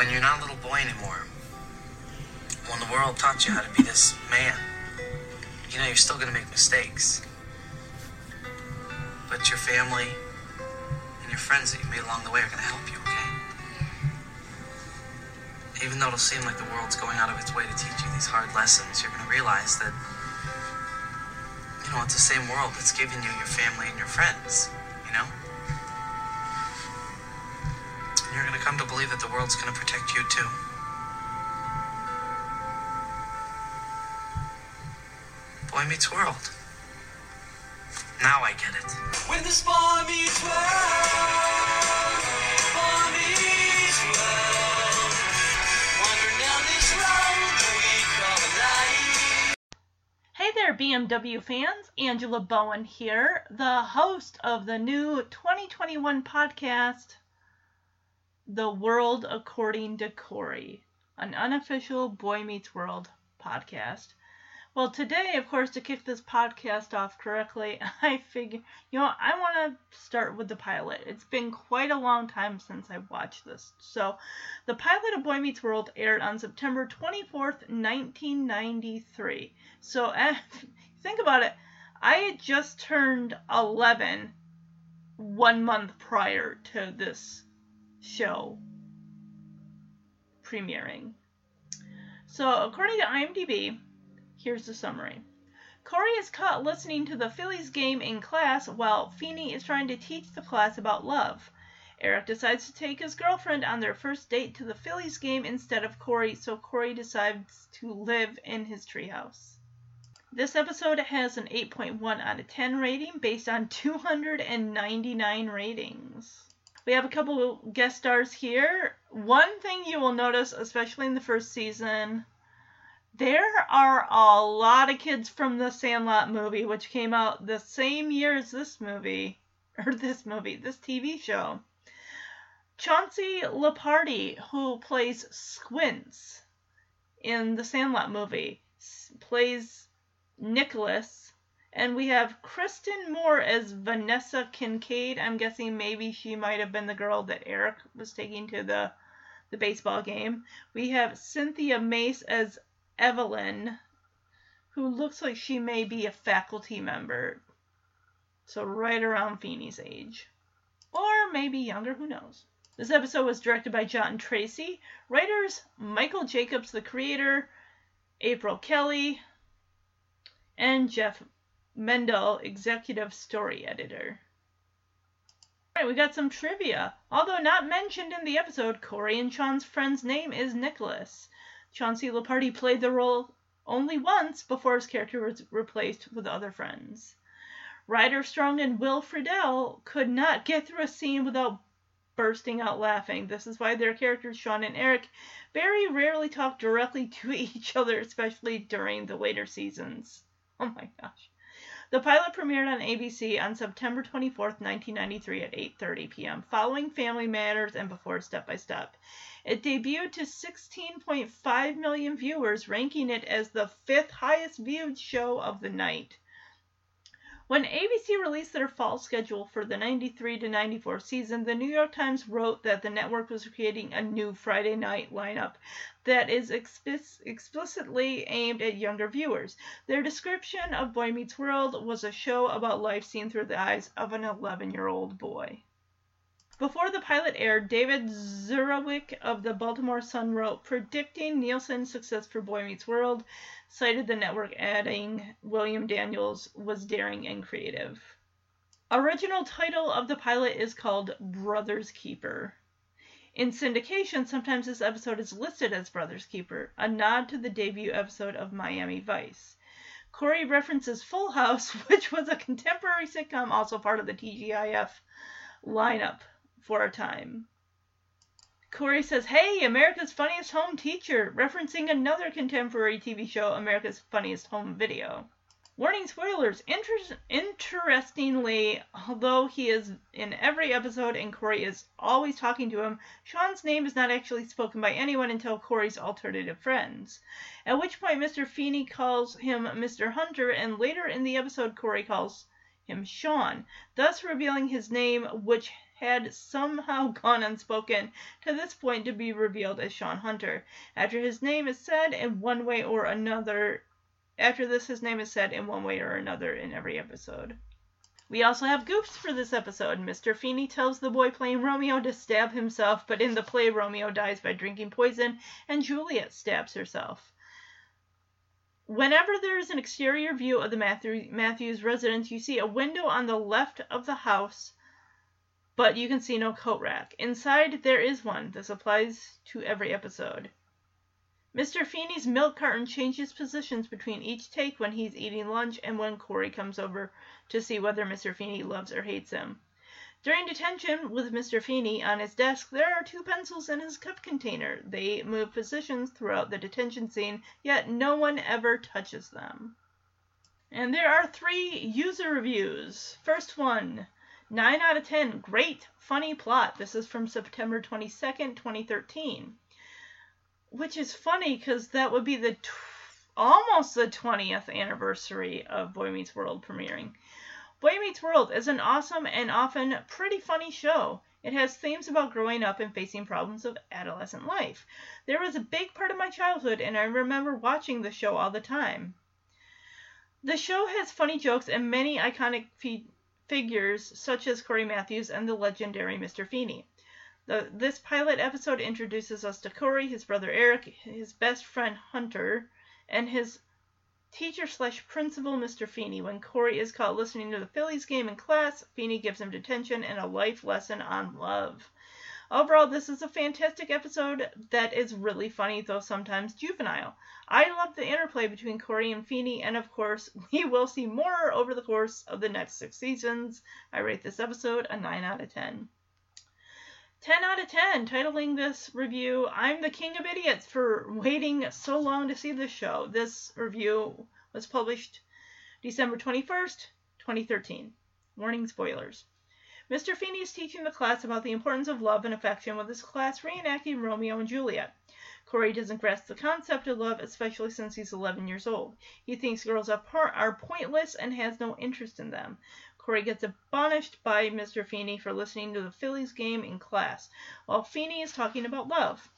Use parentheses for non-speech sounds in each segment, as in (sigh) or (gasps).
when you're not a little boy anymore, when the world taught you how to be this man, you know you're still gonna make mistakes. But your family and your friends that you made along the way are gonna help you, okay? Even though it'll seem like the world's going out of its way to teach you these hard lessons, you're gonna realize that, you know, it's the same world that's giving you your family and your friends, you know? And you're gonna come to believe that the world's gonna protect you too. Boy Meets World. Now I get it. When this boy meets world, boy meets world. Wandering down this road we call life. Hey there, BMW fans. Angela Bowen here, the host of the new 2021 podcast, The World According to Corey, an unofficial Boy Meets World podcast. Well, today, of course, to kick this podcast off correctly, (laughs) I figure, you know, I want to start with the pilot. It's been quite a long time since I watched this. So, the pilot of Boy Meets World aired on September 24th, 1993. So, (laughs) think about it. I had just turned 11 one month prior to this show premiering. So, according to IMDb, here's the summary. Corey is caught listening to the Phillies game in class while Feeney is trying to teach the class about love. Eric decides to take his girlfriend on their first date to the Phillies game instead of Corey, so Corey decides to live in his treehouse. This episode has an 8.1 out of 10 rating based on 299 ratings. We have a couple guest stars here. One thing you will notice, especially in the first season, there are a lot of kids from the Sandlot movie, which came out the same year as this movie, (laughs) or this movie, this TV show. Chauncey Leopardi, who plays Squints in the Sandlot movie, plays Nicholas. And we have Kristen Moore as Vanessa Kincaid. I'm guessing maybe she might have been the girl that Eric was taking to the the baseball game. We have Cynthia Mace as Evelyn, who looks like she may be a faculty member. So right around Feeney's age. Or maybe younger, who knows. This episode was directed by John Tracy. Writers Michael Jacobs, the creator, April Kelly, and Jeff Mendel, executive story editor. Alright, we got some trivia. Although not mentioned in the episode, Corey and Sean's friend's name is Nicholas. Chauncey Leopardi played the role only once before his character was replaced with other friends. Ryder Strong and Will Friedle could not get through a scene without bursting out laughing. This is why their characters, Sean and Eric, very rarely talk directly to (laughs) each other, especially during the later seasons. Oh my gosh. The pilot premiered on ABC on September 24, 1993 at 8:30 p.m., following Family Matters and before Step by Step. It debuted to 16.5 million viewers, ranking it as the fifth highest viewed show of the night. When ABC released their fall schedule for the 93 to 94 season, the New York Times wrote that the network was creating a new Friday night lineup that is explic- explicitly aimed at younger viewers. Their description of Boy Meets World was a show about life seen through the eyes of an 11 year old boy. Before the pilot aired, David Zurawik of the Baltimore Sun wrote, predicting Nielsen's success for Boy Meets World, cited the network adding William Daniels was daring and creative. Original title of the pilot is called Brother's Keeper. In syndication, sometimes this episode is listed as Brother's Keeper, a nod to the debut episode of Miami Vice. Corey references Full House, (laughs) which was a contemporary sitcom also part of the TGIF lineup for a time. Corey says, Hey, America's Funniest Home Teacher, referencing another contemporary TV show, America's Funniest Home Video. Warning spoilers. Inter- interestingly, although he is in every episode and Corey is always talking to him, Sean's name is not actually spoken by anyone until Corey's alternative friends. At which point, Mr. Feeney calls him Mr. Hunter, and later in the episode, Corey calls him Sean, thus revealing his name, which had somehow (laughs) gone unspoken to this point to be revealed as Sean Hunter. After his name is said in one way or another, after this, his name is said in one way or another in every episode. We also have goofs for this episode. Mr. Feeney tells the boy playing Romeo to stab himself, but in the play, Romeo dies by drinking poison, and Juliet stabs herself. Whenever there is an exterior view of the Matthew, Matthews residence, you see a window on the left of the house, but you can see no coat rack. Inside, there is one. This applies to every episode. Mr. Feeney's milk carton changes positions between each take when he's eating lunch and when Corey comes over to see whether Mr. Feeney loves or hates him. During detention with Mr. Feeney on his desk, there are two pencils in his cup container. They move positions throughout the detention scene, yet no one ever touches them. And there are three user reviews. First one 9 out of 10. Great, funny plot. This is from September 22nd, 2013 which is funny because that would be the almost the 20th anniversary of Boy Meets World premiering. Boy Meets World is an awesome and often pretty funny show. It has themes about growing up and facing problems of adolescent life. There was a big part of my childhood, and I remember watching the show all the time. The show has funny jokes and many iconic fi- figures, such as Corey Matthews and the legendary Mr. Feeney. The, this pilot episode introduces us to Corey, his brother Eric, his best friend Hunter, and his teacher slash principal, Mr. Feeney. When Corey is caught listening to the Phillies game in class, Feeney gives him detention and a life lesson on love. Overall, this is a fantastic episode that is really funny, though sometimes juvenile. I love the interplay between Corey and Feeney, and of course, (laughs) we will see more over the course of the next six seasons. I rate this episode a 9 out of 10. 10 out of 10, titling this review, I'm the King of Idiots for waiting so long to see this show. This review was published December 21st, 2013. Warning spoilers. Mr. Feeney is teaching the class about the importance of love and affection with his class reenacting Romeo and Juliet. Corey doesn't grasp the concept of love, especially since he's 11 years old. He thinks girls are, are pointless and has no interest in them. Corey gets admonished by Mr. Feeney for listening to the Phillies game in class, while Feeney is talking about love.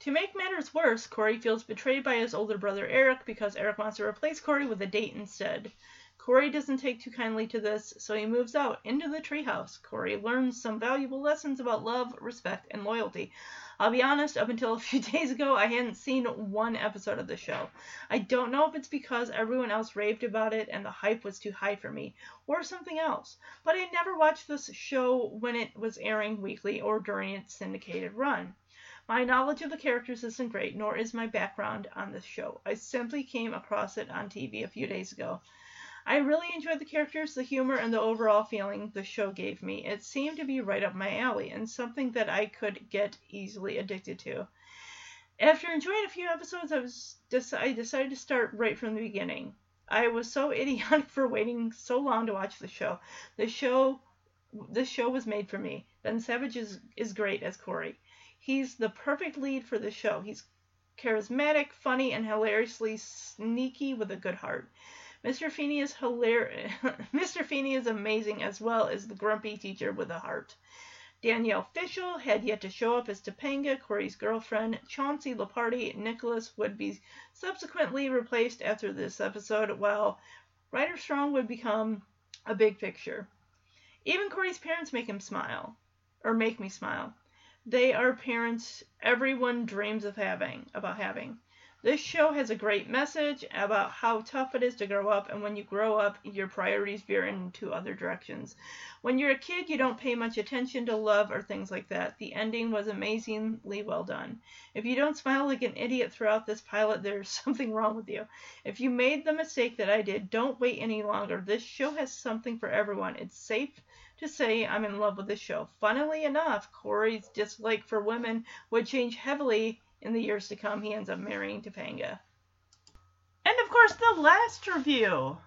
To make matters worse, Corey feels betrayed by his older brother Eric because Eric wants to replace Corey with a date instead. Corey doesn't take too kindly to this, so he moves out into the treehouse. Corey learns some valuable lessons about love, respect, and loyalty. I'll be honest, up until a few (laughs) days ago, I hadn't seen one episode of the show. I don't know if it's because everyone else raved about it and the hype was too high for me, or something else, but I never watched this show when it was airing weekly or during its syndicated run. My knowledge of the characters isn't great, nor is my background on this show. I simply came across it on TV a few days ago. I really enjoyed the characters, the humor, and the overall feeling the show gave me. It seemed to be right up my alley and something that I could get easily addicted to. After enjoying a few episodes, I was I decided to start right from the beginning. I was so (laughs) idiotic for waiting so long to watch the show. The show this show was made for me. Ben Savage is, is great as Corey. He's the perfect lead for the show. He's charismatic, funny, and hilariously sneaky with a good heart. Mr. Feeney is hilarious. (laughs) Mr. Feeney is amazing as well as the grumpy teacher with a heart. Danielle Fishel had yet to show up as Topanga, Corey's girlfriend. Chauncey Leopardi, Nicholas would be subsequently replaced after this episode, while Ryder Strong would become a big picture. Even Corey's parents make him smile, or make me smile. They are parents everyone dreams of having, about having. This show has a great message about how tough it is to grow up, and when you grow up, your priorities veer into other directions. When you're a kid, you don't pay much attention to love or things like that. The ending was amazingly well done. If you don't smile like an idiot throughout this pilot, there's (laughs) something wrong with you. If you made the mistake that I did, don't wait any longer. This show has something for everyone. It's safe to say I'm in love with this show. Funnily enough, Corey's dislike for women would change heavily in the years to come, he ends up marrying Topanga. And of course, the last review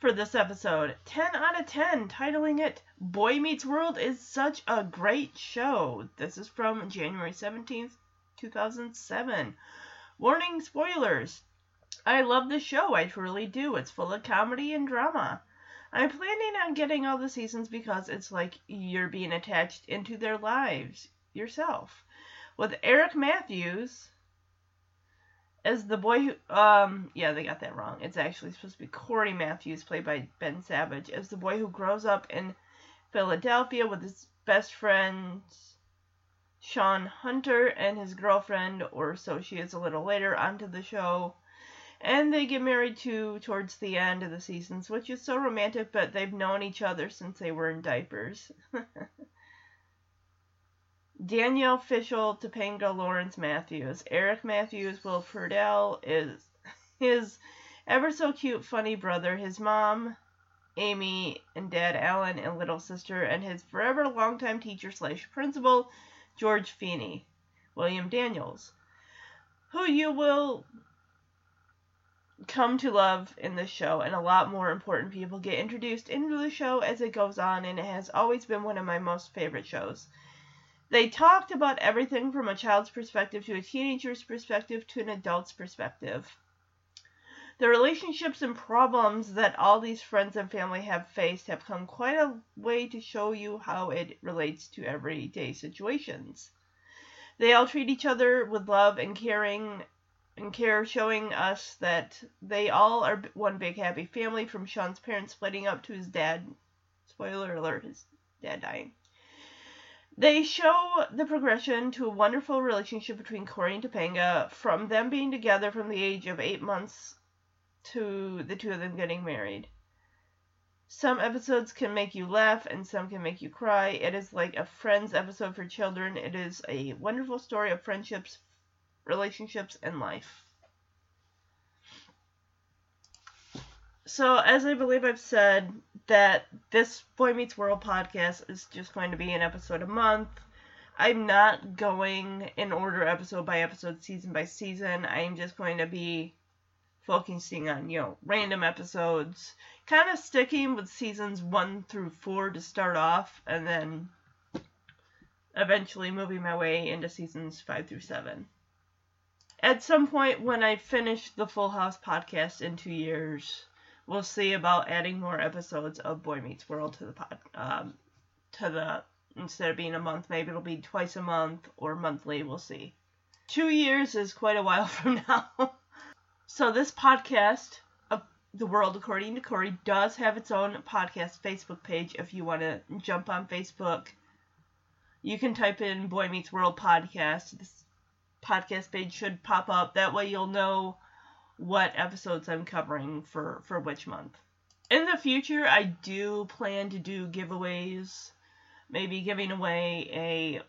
for this episode 10 out of 10, titling it Boy Meets World is Such a Great Show. This is from January 17th, 2007. Warning spoilers. I love this show, I truly do. It's full of comedy and drama. I'm planning on getting all the seasons because it's like you're being attached into their lives yourself. With Eric Matthews as the boy who, um, yeah, they got that wrong. It's actually supposed to be Corey Matthews, played by Ben Savage, as the boy who grows up in Philadelphia with his best friend Sean Hunter and his girlfriend, or so she is a little later, onto the show. And they get married to towards the end of the seasons, which is so romantic, but they've known each other since they were in diapers. (laughs) Danielle Fishel, Topanga Lawrence Matthews. Eric Matthews, Will Friedle is his ever so cute, funny brother, his mom, Amy, and dad, Alan, and little sister, and his forever longtime teacher slash principal, George Feeney, William Daniels, who you will come to love in this show, and a lot more important people get introduced into the show as it goes on, and it has always been one of my most favorite shows. They talked about everything from a child's perspective to a teenager's perspective to an adult's perspective. The relationships and problems that all these friends and family have faced have come quite a way to show you how it relates to everyday situations. They all treat each other with love and caring and care, showing us that they all are one big happy family from Sean's parents splitting up to his dad. Spoiler alert, his dad dying. They show the progression to a wonderful relationship between Corey and Topanga from them being together from the age of eight months to the two of them getting married. Some episodes can make you laugh and some can make you cry. It is like a Friends episode for children. It is a wonderful story of friendships, relationships, and life. So, as I believe I've said, that this Boy Meets World podcast is just going to be an episode a month. I'm not going in order episode by episode, season by season. I'm just going to be focusing on, you know, random episodes, kind of sticking with seasons one through four to start off, and then eventually moving my way into seasons five through seven. At some point, when I finish the Full House podcast in two years, we'll see about adding more episodes of Boy Meets World to the pod, um, to the instead of being a month, maybe it'll be twice a month or monthly. We'll see. Two years is quite a while (laughs) from now. so this podcast of the world according to Corey does have its own podcast Facebook page. If you want to jump on Facebook, you can type in Boy Meets World podcast. This podcast page should pop up. That way you'll know what episodes I'm covering for for which month. In the future, I do plan to do giveaways, maybe giving away a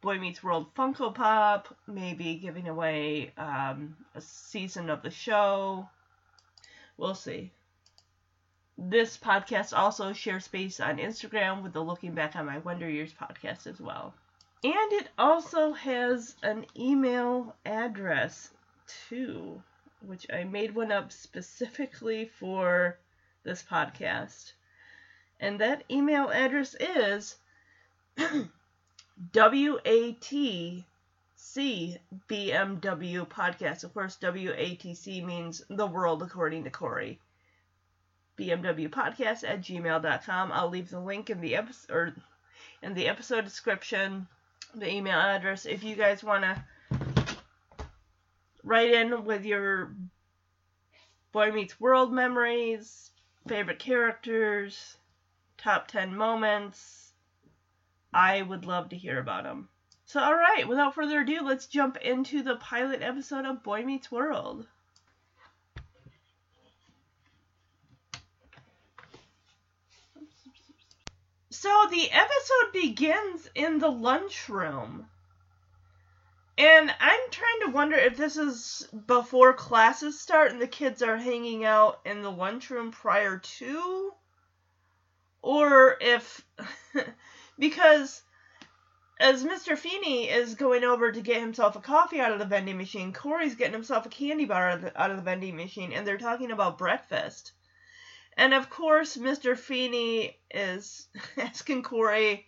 Boy Meets World Funko Pop, maybe giving away um, a season of the show. We'll see. This podcast also shares space on Instagram with the Looking Back on My Wonder Years podcast as well. And it also has an email address too which I made one up specifically for this podcast. And that email address is (clears throat) WATCBMW podcast. Of course, WATC means the world according to Corey. BMW podcast at gmail.com. I'll leave the link in the episode or in the episode description, the email address if you guys want to write in with your Boy Meets World memories, favorite characters, top 10 moments. I would love to hear about them. So, alright, without further ado, let's jump into the pilot episode of Boy Meets World. So, the episode begins in the lunchroom. And I'm trying to wonder if this is before classes start and the kids are hanging out in the lunchroom prior to, or if. (laughs) because as Mr. Feeney is going over to get himself a coffee out of the vending machine, Corey's getting himself a candy bar out of the, out of the vending machine, and they're talking about breakfast. And of course, Mr. Feeney is (laughs) asking Corey,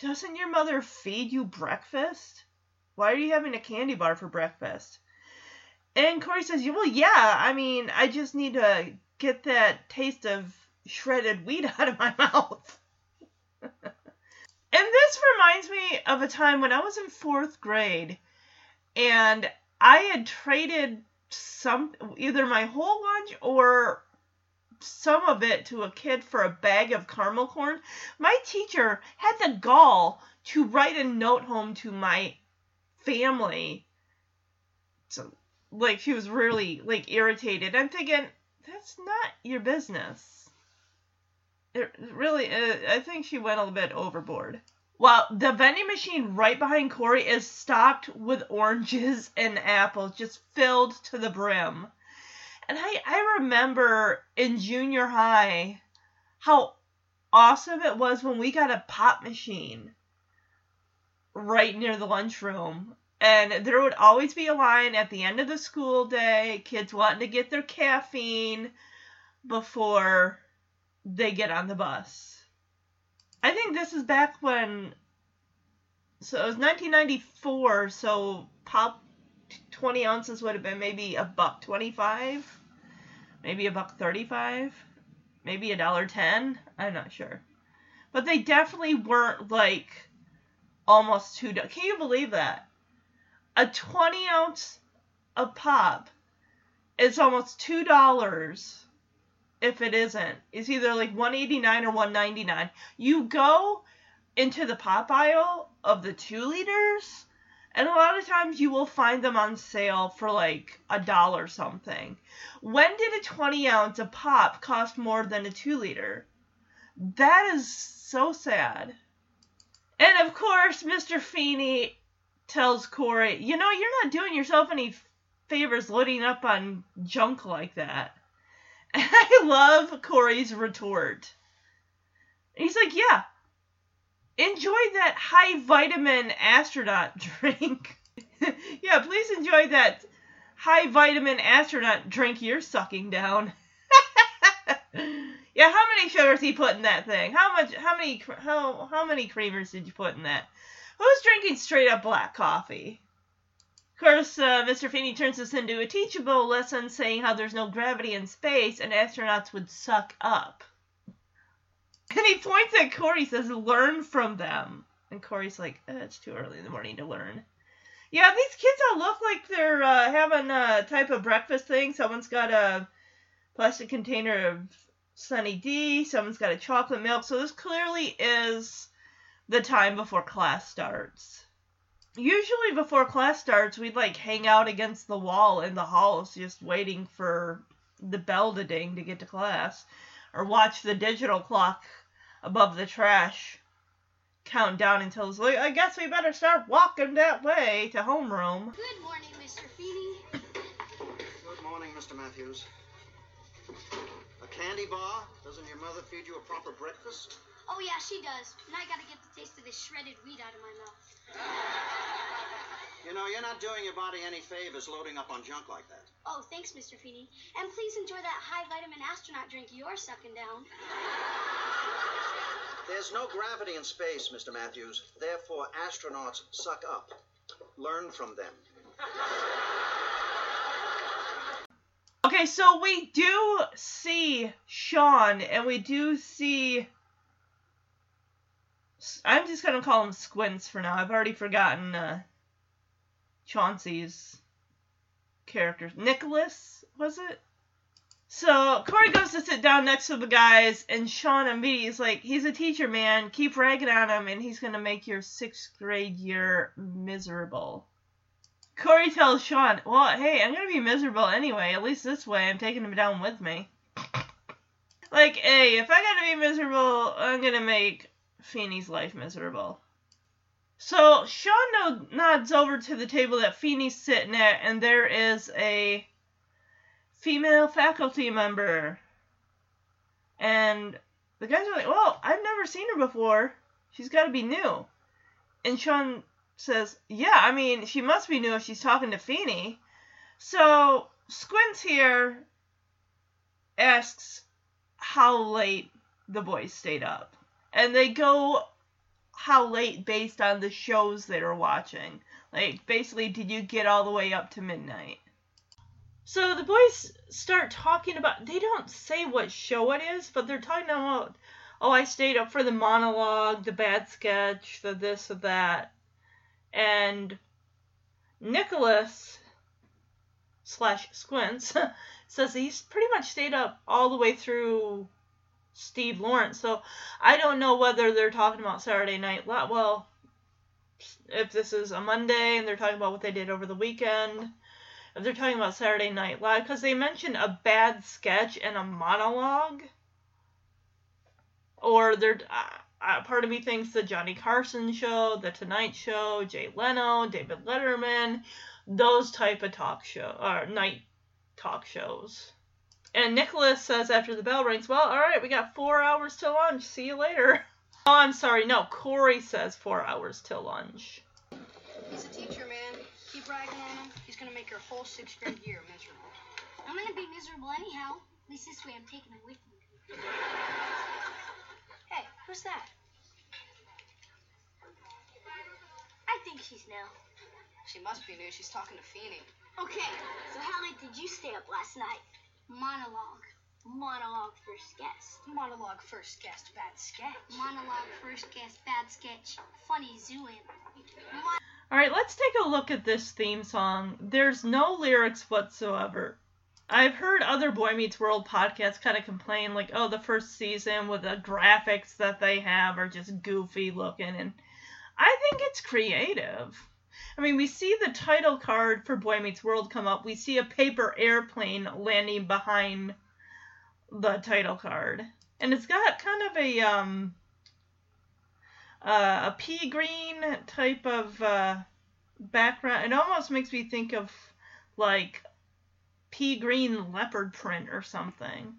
Doesn't your mother feed you breakfast? Why are you having a candy bar for breakfast? And Corey says, Well, yeah, I mean, I just need to get that taste of shredded wheat (laughs) out of my mouth. and this reminds me of a time when I was in fourth grade and I had traded some either my whole lunch or some of it to a kid for a bag of caramel corn. My teacher had the gall to write a note home to my family. So like she was really like irritated. I'm thinking that's not your business. It really, uh, I think she went a little bit overboard. Well, the vending machine right behind Corey is stocked with oranges and apples, just filled to the brim. And I, I remember in junior high how awesome it was when we got a pop machine right near the lunchroom. And there would always be a line at the end of the school day, kids wanting to get their caffeine before they get on the bus. I think this is back when. So it was 1994, so pop 20 ounces would have been maybe a buck 25, maybe a buck 35, maybe a dollar 10. I'm not sure. But they definitely weren't like almost two. do- Can you believe that? A 20 ounce of pop is almost two dollars if it isn't. It's either like 189 or 199. You go into the pop aisle of the two liters, and a lot of times you will find them on sale for like a dollar something. When did a 20 ounce of pop cost more than a two liter? That is so sad. And of course, Mr. Feeney tells Corey, you know, you're not doing yourself any favors loading up on junk like that. (laughs) And I love Corey's retort. He's like, yeah, enjoy that high vitamin astronaut (laughs) drink. (laughs) yeah, please enjoy that high vitamin astronaut drink you're sucking down. Yeah, how many sugars he put in that thing? How much? How many? How how many creamers did you put in that? Who's drinking straight up black coffee? Of course, uh, Mr. Feeney turns this into a teachable lesson saying how there's no gravity in space and astronauts would suck up. (laughs) And he points at Corey, says, learn from them. And Corey's like, eh, it's too early in the morning to learn. Yeah, these kids all look like they're uh, having a type of breakfast thing. Someone's got a plastic container of Sunny D, someone's got a chocolate milk. So this clearly is the time before class starts usually before class starts we'd like hang out against the wall in the halls just waiting for the bell to ding to get to class or watch the digital clock above the trash count down until it's like i guess we better start walking that way to homeroom Good morning, Mr. Feeney. Good morning, Mr. Matthews. Candy bar? Doesn't your mother feed you a proper breakfast? Oh, yeah, she does. Now I gotta get the taste of this shredded wheat out of my mouth. You know, you're not doing your body any favors loading up on junk like that. Oh, thanks, Mr. Feeney. And please enjoy that high vitamin astronaut drink you're sucking down. There's no gravity in space, Mr. Matthews. Therefore, astronauts suck up. Learn from them. Okay so we do see sean and we do see i'm just gonna call him squints for now. I've already forgotten uh chauncey's character. Nicholas was it? So corey goes to sit down next to the guys and sean immediately is like he's a teacher man. Keep ragging on him and he's gonna make your sixth grade year miserable Corey tells Sean, Well, hey, I'm gonna be miserable anyway. At least this way I'm taking him down with me. Like, hey, if I gotta be miserable, I'm gonna make Feeney's life miserable. So Sean no- nods over to the table that Feeney's sitting at, and there is a female faculty member. And the guys are like, Well, I've never seen her before. She's gotta be new. And Sean says, Yeah, I mean, she must be new if she's talking to Feeney. So Squints here asks how late the boys stayed up. And they go how late based on the shows they were watching. Like, basically, did you get all the way up to midnight? So the boys start talking about. They don't say what show it is, but they're talking about. Oh, I stayed up for the monologue, the bad sketch, the this, the that, and Nicholas slash Squints (laughs) says he's pretty much stayed up all the way through Steve Lawrence. So I don't know whether they're talking about Saturday Night Live. Well, if this is a Monday and they're talking about what they did over the weekend, if they're talking about Saturday Night Live, because they mentioned a bad sketch and a monologue, or they're. Uh, uh, part of me thinks the Johnny Carson show, the Tonight Show, Jay Leno, David Letterman, those type of talk show or night talk shows. And Nicholas says after the bell rings, "Well, all right, we got four hours till lunch. See you later." (laughs) Oh, I'm sorry. No, Corey says four hours till lunch. He's a teacher, man. Keep ragging on him. He's gonna make your whole sixth grade year miserable. I'm gonna be miserable anyhow. At least this way I'm taking it with me. Hey, who's that? I think she's new. She must be new. She's talking to Feeney. Okay, so how late did you stay up last night? Monologue. Monologue first guest. Monologue first guest, bad sketch. Monologue first guest, bad sketch. Funny zoo animal. All right, let's take a look at this theme song. There's no lyrics whatsoever. I've heard other Boy Meets World podcasts kind of complain, like, oh, the first season with the graphics that they have are just goofy looking, and I think it's creative. I mean, we see the title card for Boy Meets World come up. We see a paper airplane landing behind the title card, and it's got kind of a um uh, a pea green type of uh, background. It almost makes me think of like pea green leopard print or something.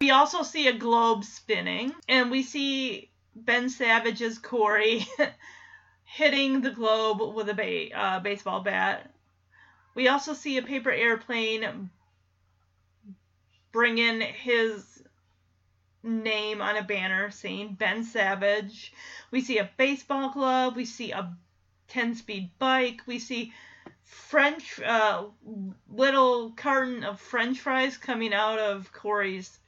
We also see a globe spinning, and we see Ben Savage's Corey (laughs) hitting the globe with a ba- uh, baseball bat. We also see a paper airplane bring in his name on a banner saying Ben Savage. We see a baseball glove. We see a 10 speed bike. We see French, uh, little carton of French fries coming out of Corey's,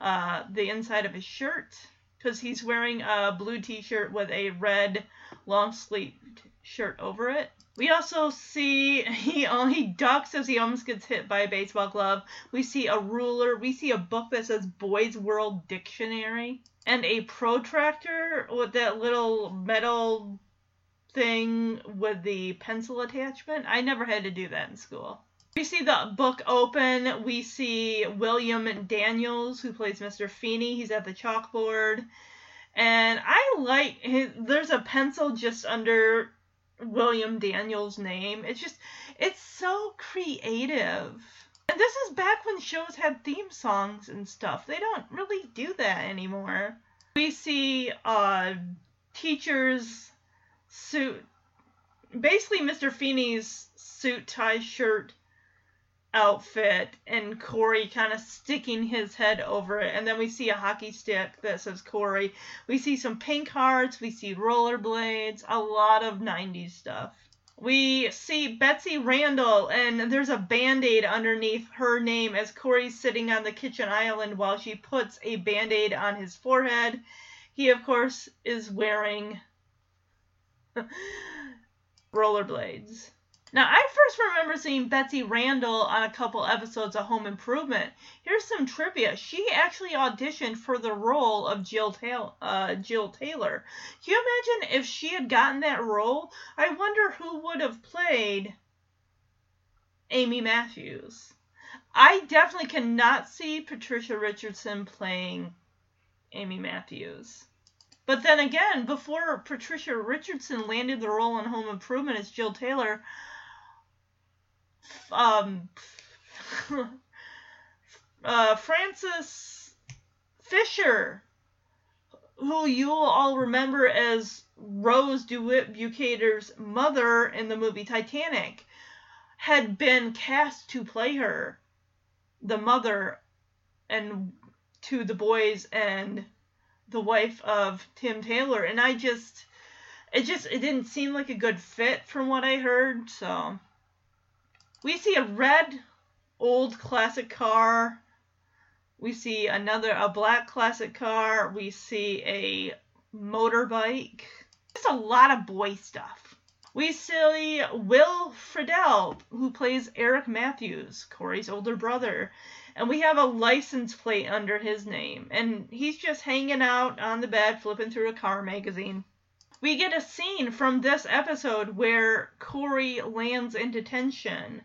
uh, the inside of his shirt. Because he's wearing a blue t shirt with a red long sleeved shirt over it. We also see (laughs) he he ducks as he almost gets hit by a baseball glove. We see a ruler. We see a book that says Boys World Dictionary and a protractor with that little metal thing with the pencil attachment. I never had to do that in school. We see the book open. We see William Daniels, who plays Mr. Feeney. He's at the chalkboard. And I like there's a pencil just under William Daniels' name. It's just, it's so creative. And this is back when shows had theme songs and stuff. They don't really do that anymore. We see uh, teachers' suit, basically Mr. Feeney's suit, tie, shirt outfit, and Corey kind of sticking his head over it. And then we see a hockey stick that says Corey. We see some pink hearts. We see rollerblades. A lot of 90s stuff. We see Betsy Randall, and there's a band aid underneath her name as Corey's sitting on the kitchen island while she puts a band aid on his forehead. He, of course, is wearing (laughs) rollerblades. Now, I first remember seeing Betsy Randall on a couple episodes of Home Improvement. Here's some trivia. She actually auditioned for the role of Jill, Tail- uh, Jill Taylor. Can you imagine if she had gotten that role? I wonder who would have played Amy Matthews. I definitely cannot see Patricia Richardson playing Amy Matthews. But then again, before Patricia Richardson landed the role in Home Improvement as Jill Taylor, um, (laughs) uh, Frances Fisher, who you'll all remember as Rose DeWitt Bukater's mother in the movie Titanic, had been cast to play her, the mother, and to the boys and the wife of Tim Taylor, and I just, it just, it didn't seem like a good fit from what I heard, so. We see a red old classic car. We see another a black classic car. We see a motorbike. Just a lot of boy stuff. We see Will Friedle, who plays Eric Matthews, Corey's older brother. And we have a license plate under his name. And he's just hanging out on the bed, flipping through a car magazine. We get a scene from this episode where Corey lands in detention.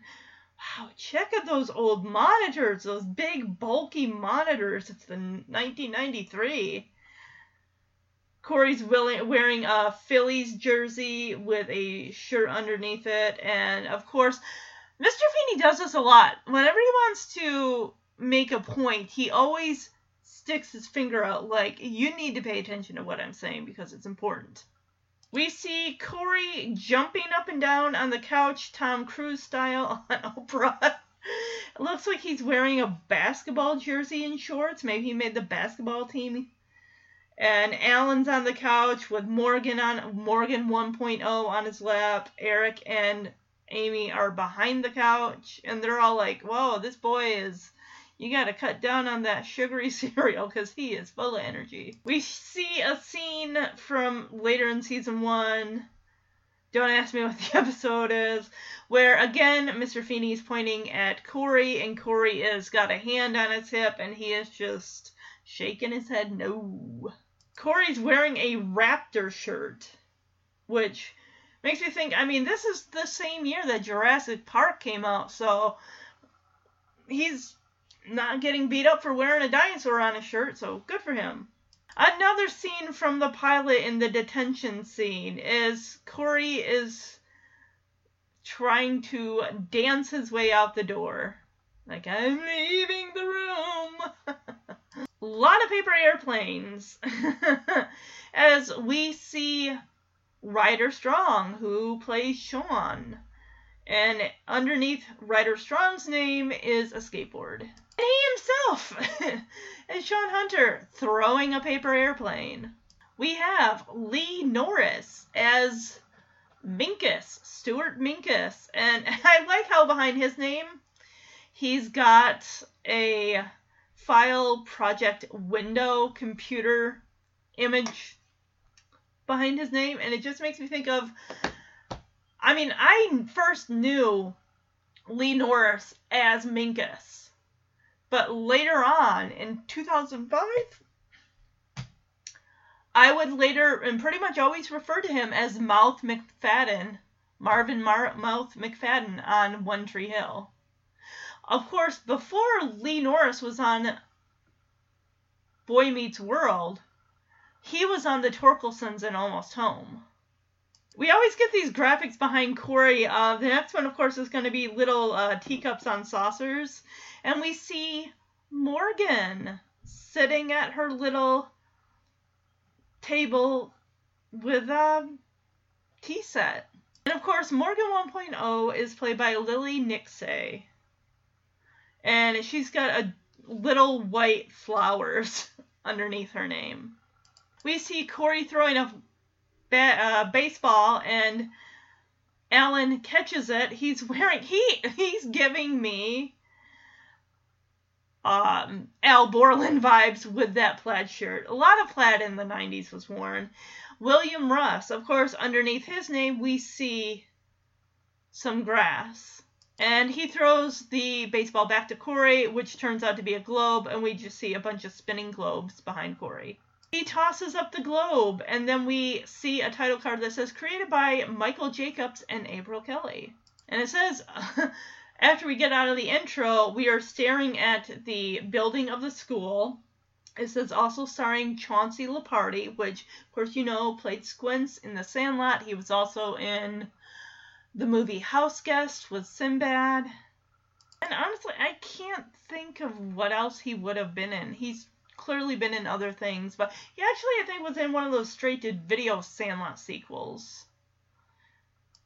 Wow, check out those old monitors, those big, bulky monitors. It's the 1993. Corey's willing, wearing a Phillies jersey with a shirt underneath it. And of course, Mr. Feeney does this a lot. Whenever he wants to make a point, he always sticks his finger out like, you need to pay attention to what I'm saying because it's important. We see Corey jumping up and down on the couch, Tom Cruise style (laughs) on Oprah. it (laughs) looks like he's wearing a basketball jersey and shorts. Maybe he made the basketball team and Alan's on the couch with Morgan on Morgan 1.0 on his lap. Eric and Amy are behind the couch, and they're all like, "Whoa, this boy is." You got to cut down on that sugary (laughs) cereal because he is full of energy. We see a scene from later in season one. Don't ask me what the (laughs) episode is. Where again, Mr. Feeney is pointing at Corey, and Corey has got a hand on his hip, and he is just shaking his head no. Corey's wearing a Raptor shirt, which makes me think. I mean, this is the same year that Jurassic Park came out, so he's not getting beat up for wearing a dinosaur on his shirt, so good for him. Another scene from the pilot in the detention scene is Corey is trying to dance his way out the door. Like, I'm leaving the room. A (laughs) lot of paper airplanes (laughs) as we see Ryder Strong, who plays Sean. And underneath Ryder Strong's name is a skateboard. And he himself (laughs) is Sean Hunter throwing a paper airplane. We have Lee Norris as Minkus, Stuart Minkus. And (laughs) I like how behind his name he's got a file project window computer image behind his name and it just makes me think of I mean, I first knew Lee Norris as Minkus. But later on in 2005 I would later and pretty much always refer to him as Mouth McFadden, Marvin Mar- Mouth McFadden on One Tree Hill. Of course, before Lee Norris was on Boy Meets World, he was on the Torkelsons and Almost Home. We always get these graphics behind Corey. Uh, the next one, of course, is going to be little uh, teacups on saucers. And we see Morgan sitting at her little table with a tea set. And of course, Morgan 1.0 is played by Lily Nicksay and she's got a little white flowers (laughs) underneath her name. We see Corey throwing a ba- uh, baseball and Alan catches it. He's wearing he he's giving me um, Al Borland (laughs) vibes with that plaid shirt. A lot of plaid in the 90s was worn. William Russ, of course, underneath his name we see some grass. And he throws the baseball back to Corey, which turns out to be a globe, and we just see a bunch of spinning globes behind Corey. He tosses up the globe, and then we see a title card that says created by Michael Jacobs and April Kelly. And it says, (laughs) after we get out of the intro, we are staring at the building of the school. It says also starring Chauncey Leopardi, which, of course, you know, played Squints in The Sandlot. He was also in the movie House Guest with Sinbad. And honestly, I can't think of what else he would have been in. He's clearly been in other things, but he actually, I think, was in one of those straight to video Sandlot sequels.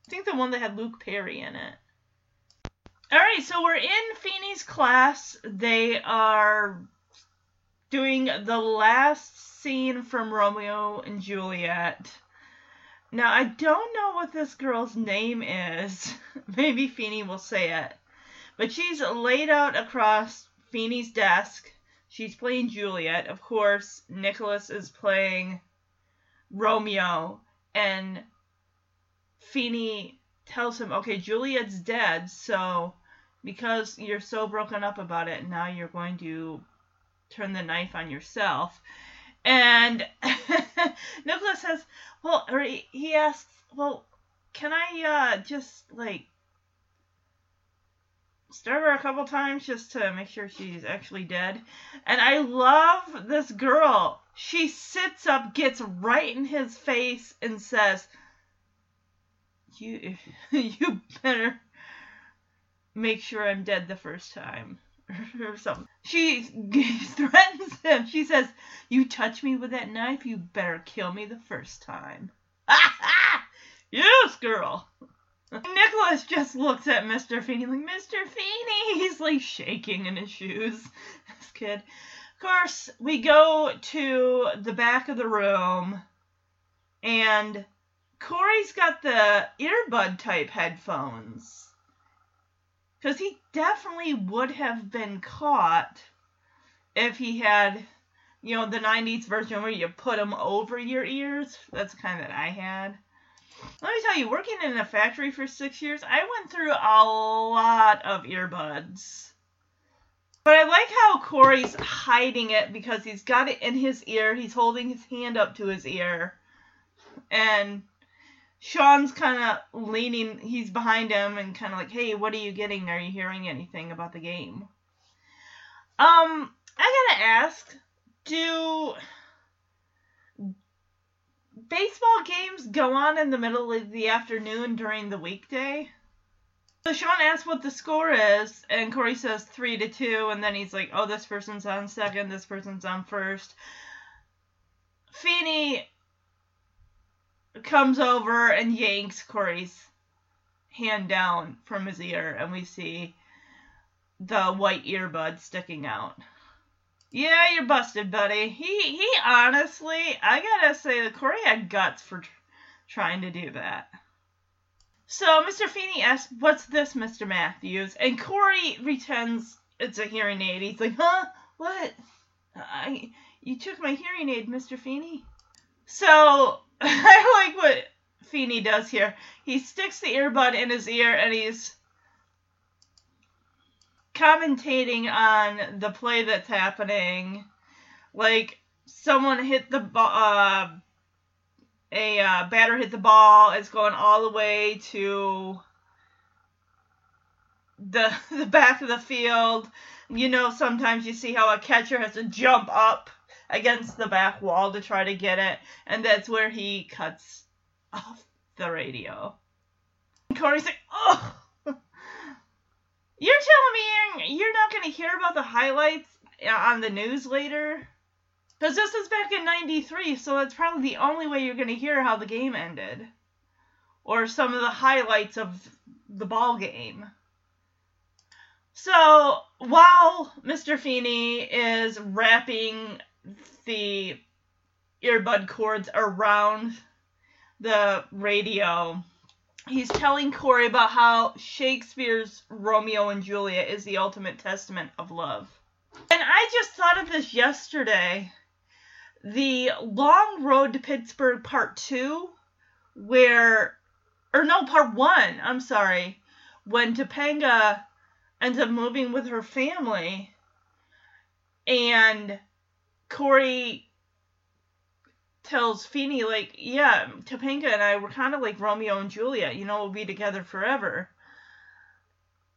I think the one that had Luke Perry in it. Alright, so we're in Feeney's class. They are doing the last scene from Romeo and Juliet. Now, I don't know what this girl's name is. (laughs) Maybe Feeney will say it. But she's laid out across Feeney's desk. She's playing Juliet. Of course, Nicholas is playing Romeo, and Feeney tells him, okay, Juliet's dead, so because you're so broken up about it, now you're going to turn the knife on yourself. And (laughs) Nicholas says, well, or he, asks, well, can I uh, just like stab her a couple times just to make sure she's actually dead? And I love this girl. She sits up, gets right in his face, and says, "You, (laughs) you better make sure I'm dead the first time." (laughs) or something. She (laughs) threatens him. She says, You touch me with that knife, you better kill me the first time. Yes, girl. Nicholas just looks at Mr. Feeney like, Mr. Feeney! (laughs) He's like shaking in his shoes. (laughs) This kid. Of course, we go to the back of the room, and Corey's got the earbud type headphones. Because he definitely would have been caught if he had, you know, the 90s version where you put them over your ears. That's the kind that I had. Let me tell you, working in a factory for six years, I went through a lot of earbuds. But I like how Corey's hiding it because he's got it in his ear. He's holding his hand up to his ear. And Sean's kind of leaning, he's behind him and kind of like, hey, what are you getting? Are you hearing anything about the game? Um, I gotta ask, do baseball games go on in the middle of the afternoon during the weekday? So Sean asks what the score is, and Corey says three to two, and then he's like, "Oh, this person's on second, this person's on first. Feeney comes over and yanks Corey's hand down from his ear, and we see the white earbud sticking out. Yeah, you're busted, buddy. He he honestly, I gotta say Corey had guts for tr- trying to do that. So Mr. Feeney asks, "What's this, Mr. Matthews?" And Corey pretends it's a hearing aid. He's like, "Huh? What? I you took my hearing aid, Mr. Feeney?" So (laughs) I like what Feeney does here. He sticks the earbud in his ear and he's commentating on the play that's happening. Like someone hit the ball, uh, a uh, batter hit the ball. It's going all the way to the (laughs) the back of the field. You know, sometimes you see how a catcher has to jump up against the back wall to try to get it, and that's where he cuts off the radio. And Corey's like, "Oh, you're telling me you're not going to hear about the highlights uh, on the news later?" Because this is back in 93, so that's probably the only way you're going to hear how the game ended. Or some of the highlights of the ball game. So, while Mr. Feeney is wrapping the earbud cords around the radio, he's telling Corey about how Shakespeare's Romeo and Juliet is the ultimate testament of love. And I just thought of this yesterday. The Long Road to Pittsburgh Part 2, where, or no, Part 1, I'm sorry, when Topanga ends up moving with her family and Corey tells Feeney, like, yeah, Topanga and I were kind of like Romeo and Juliet, you know, we'll be together forever.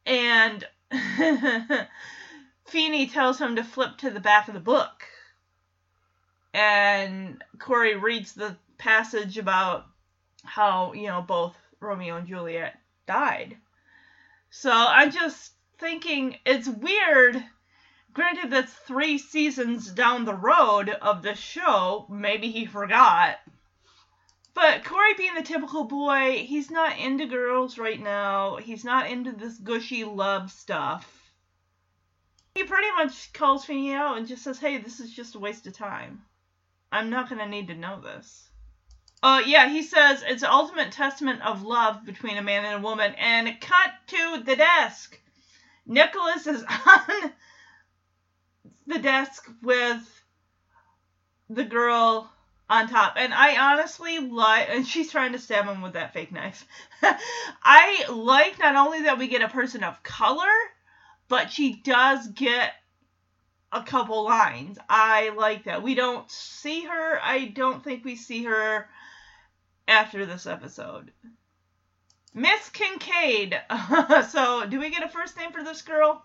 And (laughs) Feeney tells him to flip to the back of the book. And Corey reads the passage about how, you know, both Romeo and Juliet died. So I'm just thinking it's weird. Granted, that's three seasons down the road of the show. Maybe he forgot. But Corey being the typical boy, he's not into girls right now. He's not into this gushy love stuff. He pretty much calls Feeney out and just says, hey, this is just a waste of time. I'm not going to need to know this. Uh, yeah, he says it's the ultimate testament of love between a man and a woman, and cut to the desk. Nicholas is (laughs) on the desk with the girl on top. And I honestly like, and she's trying to stab him with that fake knife. (laughs) I like not only that we get a person of color, but she does get a couple lines. I like that. We don't see her. I don't think we see her after this episode. Miss Kincaid. (laughs) so, do we get a first name for this girl?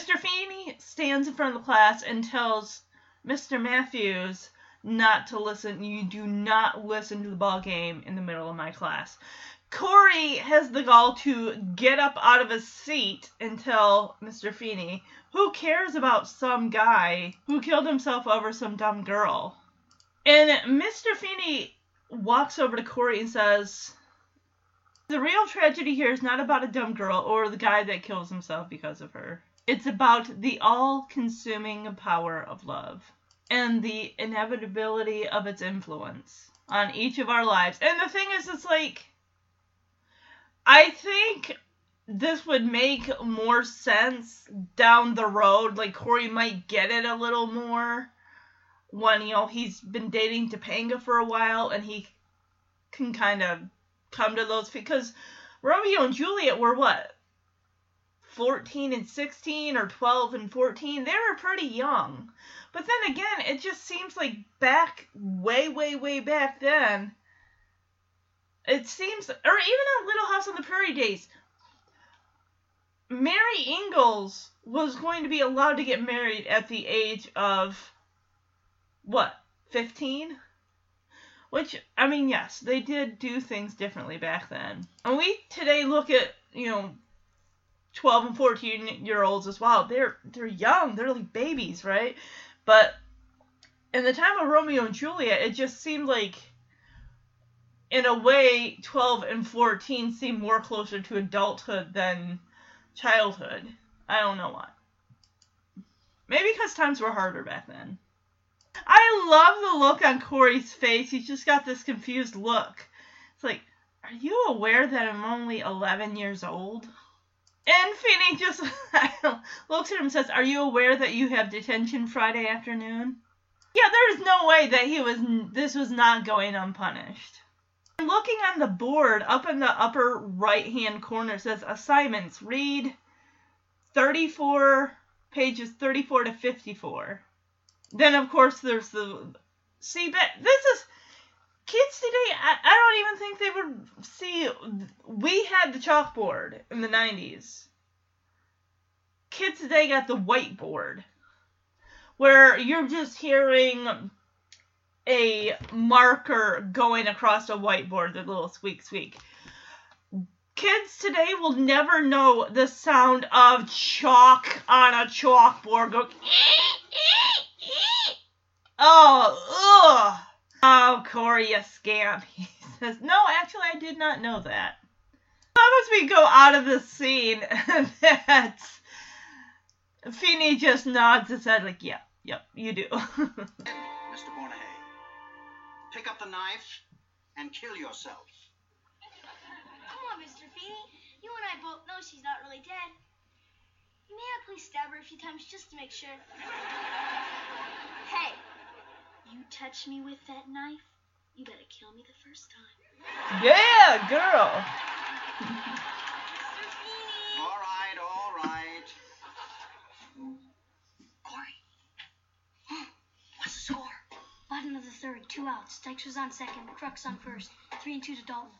Mr. Feeney stands in front of the class and tells Mr. Matthews not to listen. You do not listen to the ball game in the middle of my class. Corey has the gall to get up out of his seat and tell Mr. Feeney, who cares about some guy who killed himself over some dumb girl? And Mr. Feeney walks over to Corey and says, The real tragedy here is not about a dumb girl or the guy that kills himself because of her. It's about the all consuming power of love and the inevitability of its influence on each of our lives. And the thing is, it's like, I think this would make more sense down the road. Like, Corey might get it a little more when, you know, he's been dating Topanga for a while and he can kind of come to those because Romeo and Juliet were what? 14 and 16 or 12 and 14. They were pretty young. But then again, it just seems like back, way, way, way back then, it seems, or even on Little House on the Prairie days, Mary Ingalls was going to be allowed to get married at the age of, what, 15? Which, I mean, yes, they did do things differently back then. And we today look at, you know, 12 and 14 year olds as well. They're they're young, they're like babies, right? But in the time of Romeo and Juliet, it just seemed like in a way 12 and 14 seem more closer to adulthood than childhood. I don't know why. Maybe because times were harder back then. I love the look on Corey's face. He's just got this confused look. It's like, are you aware that I'm only 11 years old? And Feeney just (laughs) looks at him and says, Are you aware that you have detention Friday afternoon? Yeah, there's no way that he was this was not going unpunished. Looking on the board up in the upper right hand corner says assignments. Read 34 pages 34 to 54. Then of course there's the see but this is kids today I, I don't even think they would see we had the chalkboard in the 90s kids today got the whiteboard where you're just hearing a marker going across a whiteboard the little squeak squeak. Kids today will never know the sound of chalk on a chalkboard go (laughs) oh ugh Oh, Corey, you scamp. (laughs) He says, No, actually, I did not know that. How as we go out of the scene, (laughs) that Feeney just nods his head, like, Yeah, yep, you do. Mr. Bournehay, pick up the knife and kill yourself. Come on, Mr. Feeney. You and I both know she's not really dead. May I please stab her a few times just to make sure. (laughs) Hey, you touch me with that knife, you better kill me the first time. yeah, girl. (laughs) All right, all right. Corey. (gasps) What's the score? Bottom of the third, two outs. Dykes was on second, Kruk's on first. Three and two to Daulton.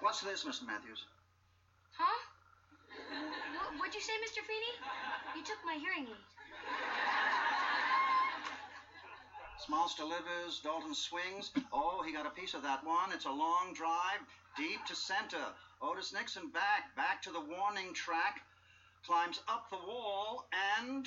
What's this, Mr. Matthews? Huh? Wh- What'd you say, Mr. Feeney? You took my hearing aid. Smoltz delivers, Daulton swings. Oh, he got a piece of that one. It's a long drive, deep to center. Otis Nixon back, back to the warning track, climbs up the wall, and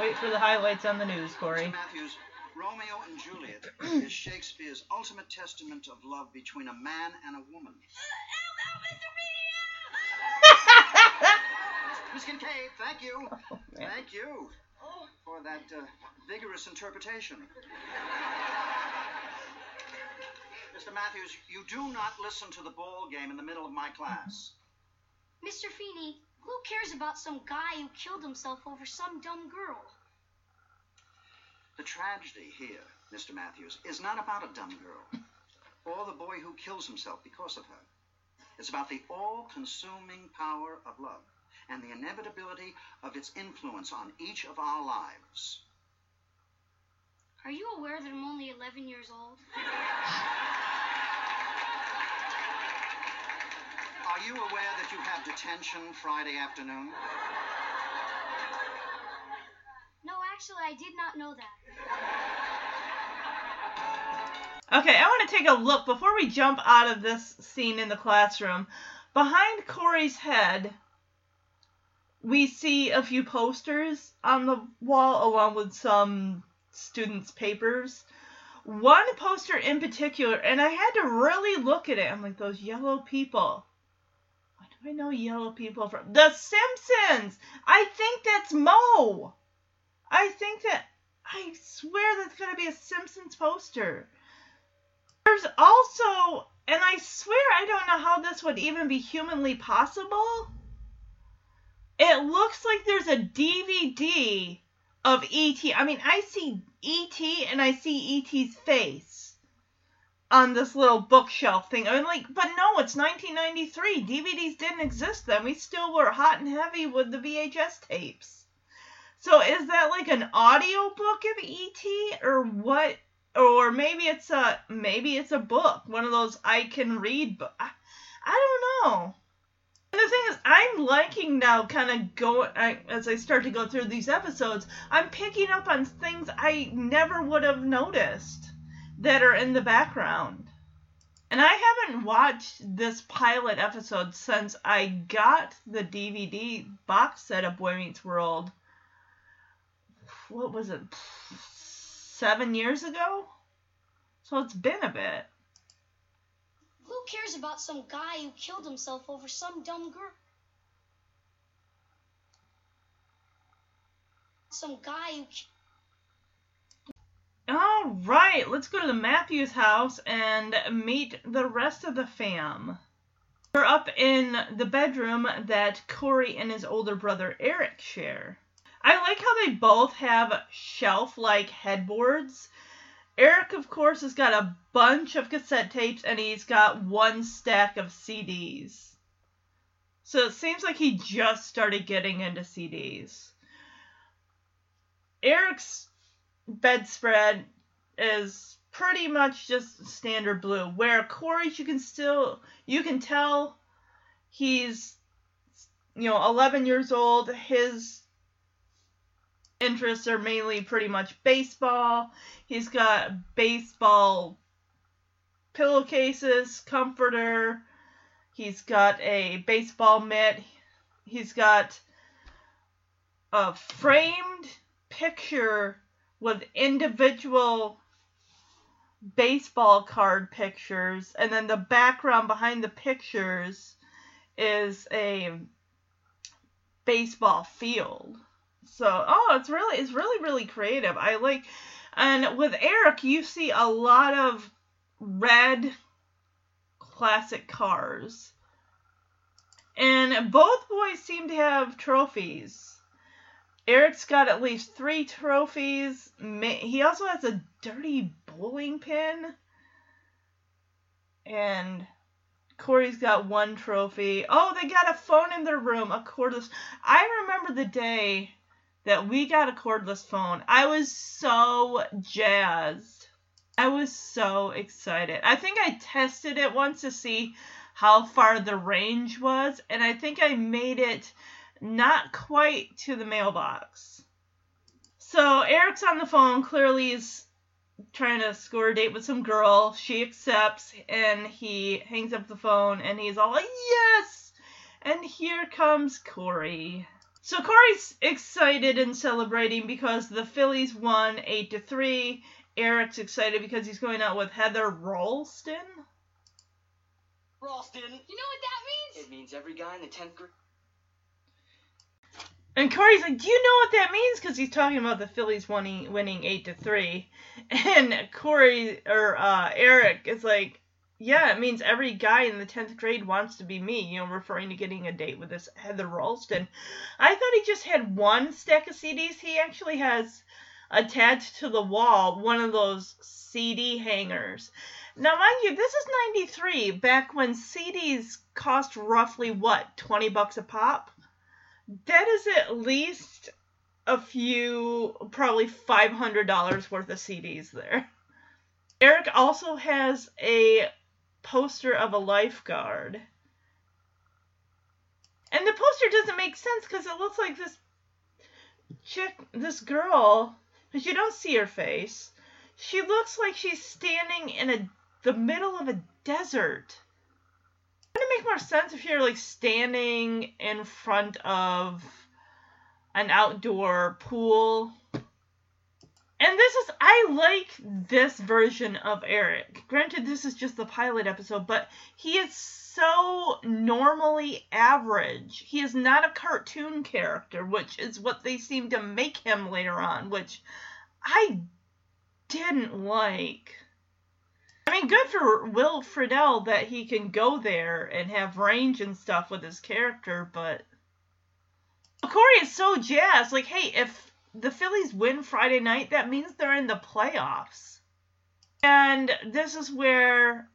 Wait for the highlights on the news, Corey. Mr. Matthews, Romeo and Juliet is Shakespeare's ultimate testament of love between a man and a woman. Uh, Miss Kincaid, thank you. (laughs) man. Thank you. for that uh, vigorous interpretation. Mr. Matthews, you do not listen to the ball game in the middle of my class. Mr. Feeney, who cares about some guy who killed himself over some dumb girl? The tragedy here, Mr. Matthews, is not about a dumb girl or the boy who kills himself because of her. It's about the all consuming power of love and the inevitability of its influence on each of our lives. Are you aware that I'm only 11 years old? Are you aware that you have detention Friday afternoon? No, actually, I did not know that. Okay, I want to take a look before we jump out of this scene in the classroom. Behind Corey's head, we see a few posters on the wall along with some students' papers. One poster in particular, and I had to really look at it. I'm like, those yellow people. What do I know yellow people from? The Simpsons! I think that's Moe! I think that. I swear that's gonna be a Simpsons poster. There's also, and I swear I don't know how this would even be humanly possible. It looks like there's a DVD of E.T. I mean, I see E.T. and I see E.T.'s face on this little bookshelf thing. I'm like, but no, it's 1993. DVDs didn't exist then. We still were hot and heavy with the VHS tapes. So is that like an audio book of E.T. or what? Or maybe it's a maybe it's a book, one of those I can read. But I, I don't know. The thing is, I'm liking now, kind of go as I start to go through these episodes. I'm picking up on things I never would have noticed that are in the background. And I haven't watched this pilot episode since I got the DVD box set of Boy Meets World. What was it? Seven years ago? So it's been a bit. Who cares about some guy who killed himself over some dumb girl? Some guy who. All right, let's go to the Matthews house and meet the rest of the fam. We're up in the bedroom that Corey and his older brother Eric share. I like how they both have shelf like headboards. Eric, of course, has got a bunch of cassette tapes and he's got one stack of CDs. So it seems like he just started getting into CDs. Eric's bedspread is pretty much just standard blue. Where Corey's, you can still you can tell he's you know 11 years old. His interests are mainly pretty much baseball. He's got baseball pillowcases, comforter. He's got a baseball mitt. He's got a framed picture with individual baseball card pictures, and then the background behind the pictures is a baseball field. So, oh, it's really it's really really creative. I like and with Eric you see a lot of red classic cars. And both boys seem to have trophies. Eric's got at least three trophies. He also has a dirty bowling pin. And Corey's got one trophy. Oh, they got a phone in their room, a cordless. I remember the day that we got a cordless phone. I was so jazzed. I was so excited. I think I tested it once to see how far the range was, and I think I made it not quite to the mailbox. So Eric's on the phone, clearly is trying to score a date with some girl. She accepts, and he hangs up the phone, and he's all like, yes! And here comes Corey. So Corey's excited and celebrating because the Phillies won 8 to 3. Eric's excited because he's going out with Heather Ralston. Ralston. You know what that means? It means every guy in the 10th grade. And Corey's like, "Do you know what that means?" Because he's talking about the Phillies winning winning eight to three, (laughs) and Corey or uh, Eric is like, "Yeah, it means every guy in the tenth grade wants to be me." You know, referring to getting a date with this Heather Ralston. I thought he just had one stack of CDs. He actually has attached to the wall one of those CD hangers. Now, mind you, this is '93, back when CDs cost roughly what, twenty bucks a pop that is at least a few, probably $500 worth of CDs there. Eric also has a poster of a lifeguard. And the poster doesn't make sense because it looks like this chick, this girl, because you don't see her face. She looks like she's standing in a the middle of a desert. Wouldn't it make more sense if you're like standing in front of an outdoor pool? And this is, I like this version of Eric. Granted, this is just the pilot episode, but he is so normally average. He is not a cartoon character, which is what they seem to make him later on, which I didn't like. I mean, good for Will Friedle that he can go there and have range and stuff with his character, but Corey is so jazzed. Like, hey, if the Phillies win Friday night, that means they're in the playoffs. And this is where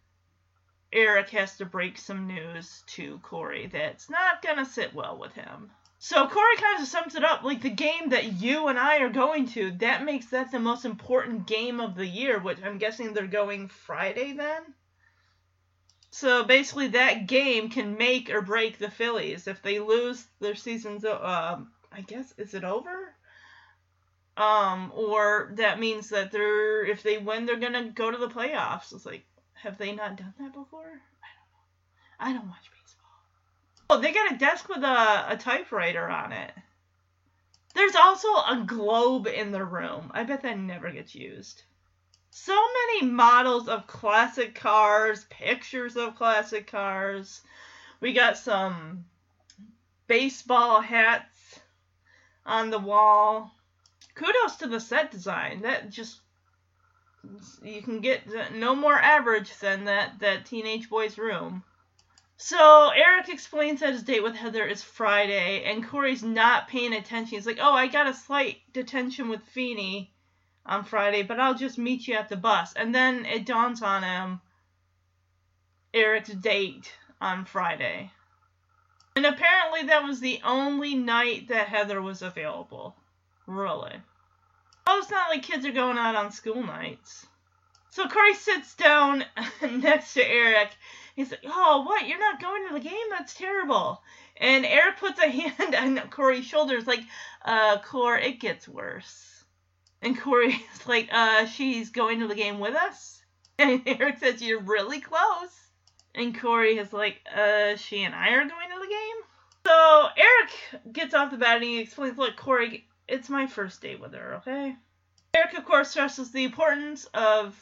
Eric has to break some news to Corey that's not going to sit well with him. So Corey kind of sums it up like the game that you and I are going to, that makes that the most important game of the year, which I'm guessing they're going Friday then. So basically, that game can make or break the Phillies. If they lose, their season's, um, I guess, is it over? Um, or that means that they're, if they win, they're gonna go to the playoffs. It's like, have they not done that before? I don't know. I don't watch baseball. Oh, they got a desk with a, a typewriter on it. There's also a globe in the room. I bet that never gets used. So many models of classic cars, pictures of classic cars. We got some baseball hats on the wall. Kudos to the set design. That just you can get no more average than that that teenage boy's room. So Eric explains that his date with Heather is Friday, and Corey's not paying attention. He's like, "Oh, I got a slight detention with Feeney on Friday, but I'll just meet you at the bus." And then it dawns on him Eric's date on Friday. And apparently that was the only night that Heather was available. Really. Oh, it's not like kids are going out on school nights. So Corey sits down (laughs) next to Eric. He's like, Oh, what? You're not going to the game? That's terrible. And Eric puts a (laughs) hand on Corey's shoulders, like, uh, Corey, it gets worse. And Corey's (laughs) like, uh, she's going to the game with us? And Eric says, You're really close. And Corey is like, uh, she and I are going to the game? So Eric gets off the bat and he explains, Look, Corey, it's my first date with her, okay? Eric, of course, stresses the importance of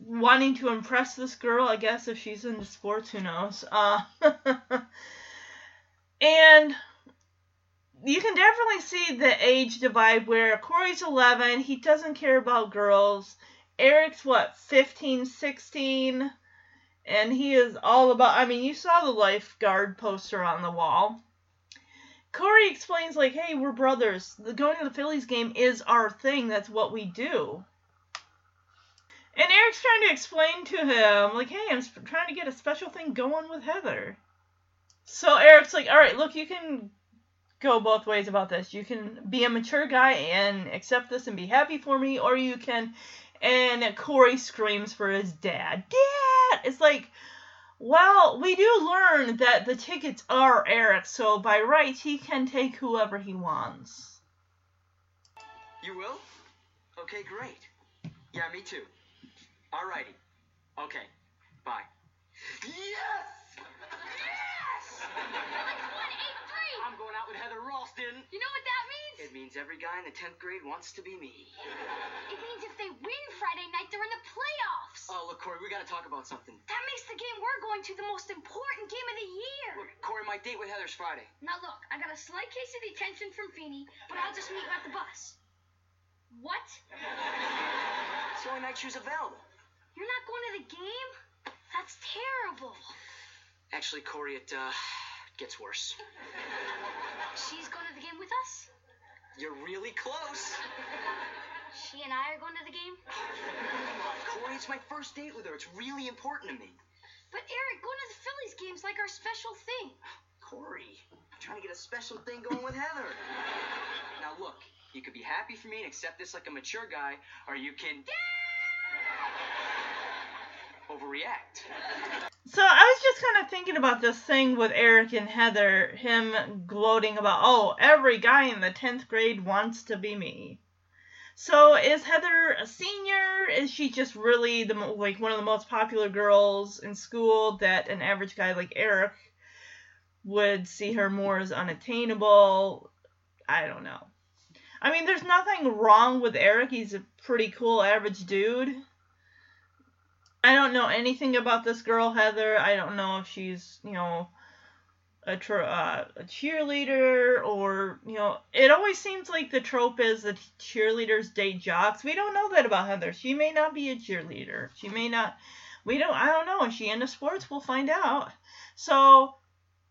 wanting to impress this girl. I guess if she's into sports, who knows? Uh, (laughs) and you can definitely see the age divide where Corey's 11, he doesn't care about girls. Eric's what, 15, 16? And he is all about, I mean, you saw the lifeguard poster on the wall. Corey explains, like, hey, we're brothers. The going to the Phillies game is our thing. That's what we do. And Eric's trying to explain to him, like, hey, I'm trying to get a special thing going with Heather. So Eric's like, all right, look, you can go both ways about this. You can be a mature guy and accept this and be happy for me, or you can. And Corey screams for his dad. Dad! It's like, well, we do learn that the tickets are Eric, so by rights, he can take whoever he wants. You will? Okay, great. Yeah, me too. Alrighty. Okay. Bye. Yes! Yes! I'm going out with Heather Ralston. You know what that means? It means every guy in the 10th grade wants to be me. It means if they win Friday night, they're in the playoffs. Oh, look, Corey, we gotta talk about something. That makes the game we're going to the most important game of the year. Look, Corey, my date with Heather's Friday. Now look, I got a slight case of detention from Feeney, but I'll just meet you at the bus. What? (laughs) It's the only night she was available. You're not going to the game? That's terrible. Actually, Corey, it, uh, gets worse. She's going to the game with us? You're really close. She and I are going to the game? Corey, it's my first date with her. It's really important to me. But Eric, going to the Phillies game's like our special thing. Corey, I'm trying to get a special thing going with Heather. now, look, you could be happy for me and accept this like a mature guy, or you can overreact. So I was just kind of thinking about this thing with Eric and Heather, him gloating about, oh, every guy in the 10th grade wants to be me. So is Heather a senior? Is she just really the like one of the most popular girls in school that an average guy like Eric would see her more as unattainable? I don't know. I mean, there's nothing wrong with Eric. He's a pretty cool average dude. I don't know anything about this girl, Heather. I don't know if she's, you know, a, tr- uh, a cheerleader or, you know, it always seems like the trope is that cheerleaders date jocks. We don't know that about Heather. She may not be a cheerleader. She may not. We don't. I don't know. Is she into sports? We'll find out. So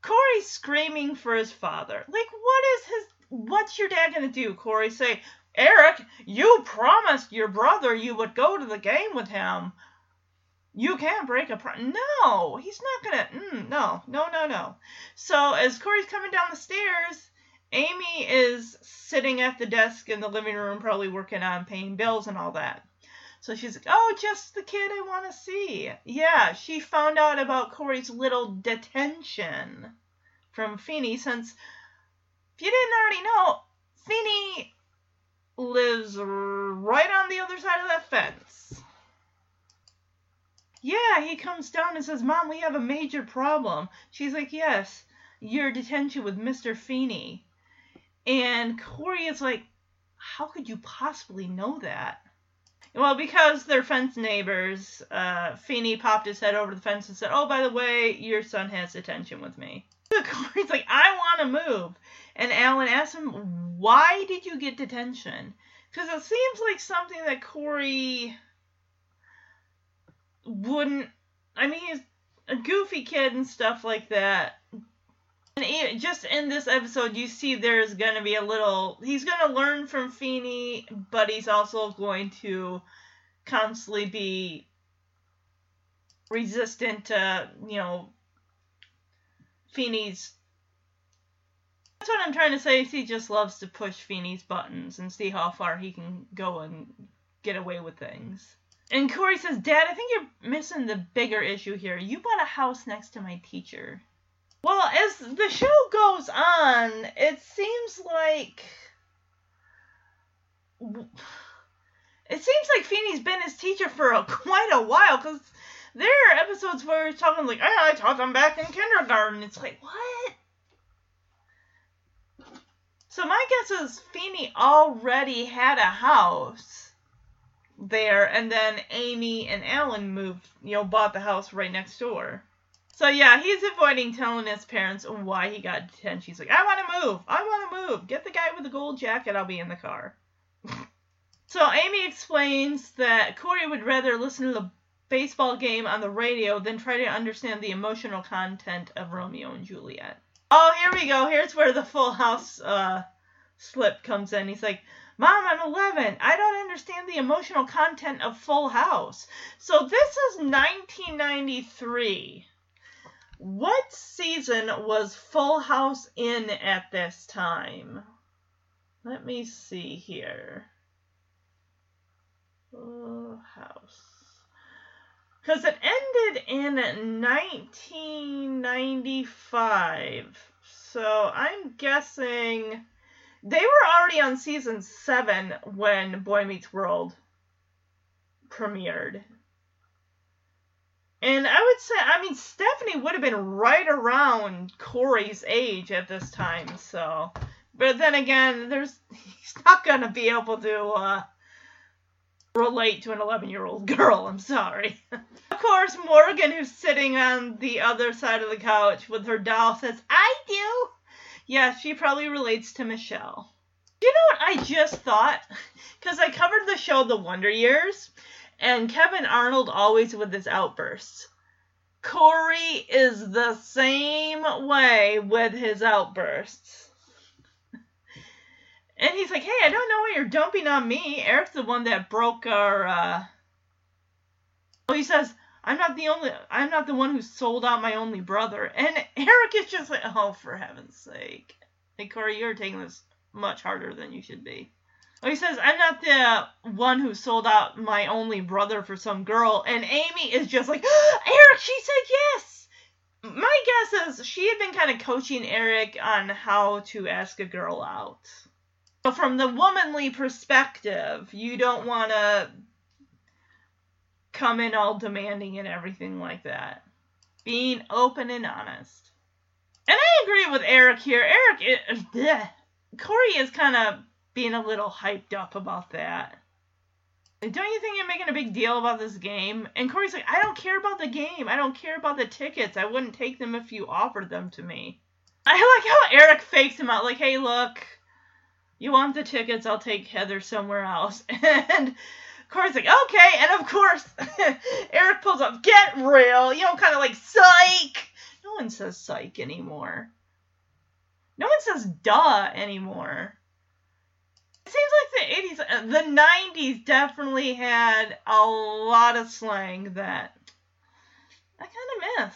Corey's screaming for his father. Like, what is his? What's your dad gonna do? Corey say, Eric, you promised your brother you would go to the game with him. You can't break a. No, he's not gonna. Mm, no, no, no, no. So as Corey's coming down the stairs, Amy is sitting at the desk in the living room, probably working on paying bills and all that. So she's like, "Oh, just the kid I want to see." Yeah, she found out about Corey's little detention from Feeney. Since if you didn't already know, Feeney lives right on the other side of that fence. Yeah, he comes down and says, Mom, we have a major problem. She's like, Yes, your detention with Mr. Feeney. And Corey is like, How could you possibly know that? Well, because they're fence neighbors, uh, Feeney popped his head over the fence and said, Oh, by the way, your son has detention with me. (laughs) Corey's like, I want to move. And Alan asks him, Why did you get detention? Because it seems like something that Corey wouldn't. I mean, he's a goofy kid and stuff like that. And just in this episode, you see there's going to be a little. He's going to learn from Feeney, but he's also going to constantly be resistant to, you know, Feeney's. That's what I'm trying to say. He just loves to push Feeney's buttons and see how far he can go and get away with things. And Corey says, Dad, I think you're missing the bigger issue here. You bought a house next to my teacher. Well, as the show goes on, it seems like. It seems like Feeney's been his teacher for a, (laughs) quite a while, because there are episodes where he's talking like, "Ah, I taught them back in kindergarten. It's like, what? So my guess is Feeney already had a house there, and then Amy and Alan moved, you know, bought the house right next door. So yeah, he's avoiding telling his parents why he got detention. He's like, I want to move. I want to move. Get the guy with the gold jacket. I'll be in the car. (laughs) so Amy explains that Corey would rather listen to the baseball game on the radio than try to understand the emotional content of Romeo and Juliet. Oh, here we go. Here's where the Full House uh, slip comes in. He's like, Mom, I'm 11. I don't understand the emotional content of Full House. So this is 1993. What season was Full House in at this time? Let me see here. Full House. Because it ended in 1995. So I'm guessing they were already on season 7 when Boy Meets World premiered. And I would say, I mean, Stephanie would have been right around Corey's age at this time, so. But then again, there's (laughs) he's not gonna be able to uh, relate to an 11 year old girl. I'm sorry. (laughs) of course, Morgan, who's sitting on the other side of the couch with her doll, says, "I do." Yeah, she probably relates to Michelle. You know what I just thought? (laughs) Because I covered the show The Wonder Years, and Kevin Arnold always with his outbursts. Corey is the same way with his outbursts. (laughs) And he's like, hey, I don't know why you're dumping on me. Eric's the one that broke our, uh... Oh, he says, I'm not the only, I'm not the one who sold out my only brother. And Eric is just like, oh, for heaven's sake. Hey, Corey, you're taking this much harder than you should be. Oh, he says, I'm not the one who sold out my only brother for some girl. And Amy is just like, (gasps) Eric, she said yes. My guess is she had been kind of coaching Eric on how to ask a girl out. So, from the womanly perspective, you don't want to come in all demanding and everything like that. Being open and honest. And I agree with Eric here. Eric, is, bleh. Corey is kind of being a little hyped up about that. Don't you think you're making a big deal about this game? And Corey's like, I don't care about the game. I don't care about the tickets. I wouldn't take them if you offered them to me. I like how Eric fakes him out, like, hey, look, you want the tickets, I'll take Heather somewhere else. (laughs) And Corey's like, okay. And of course, (laughs) Eric pulls up, get real. You know, kind of like, psych. No one says psych anymore. No one says duh anymore. It seems like the 80s, uh, the 90s definitely had a lot of slang that I kind of miss.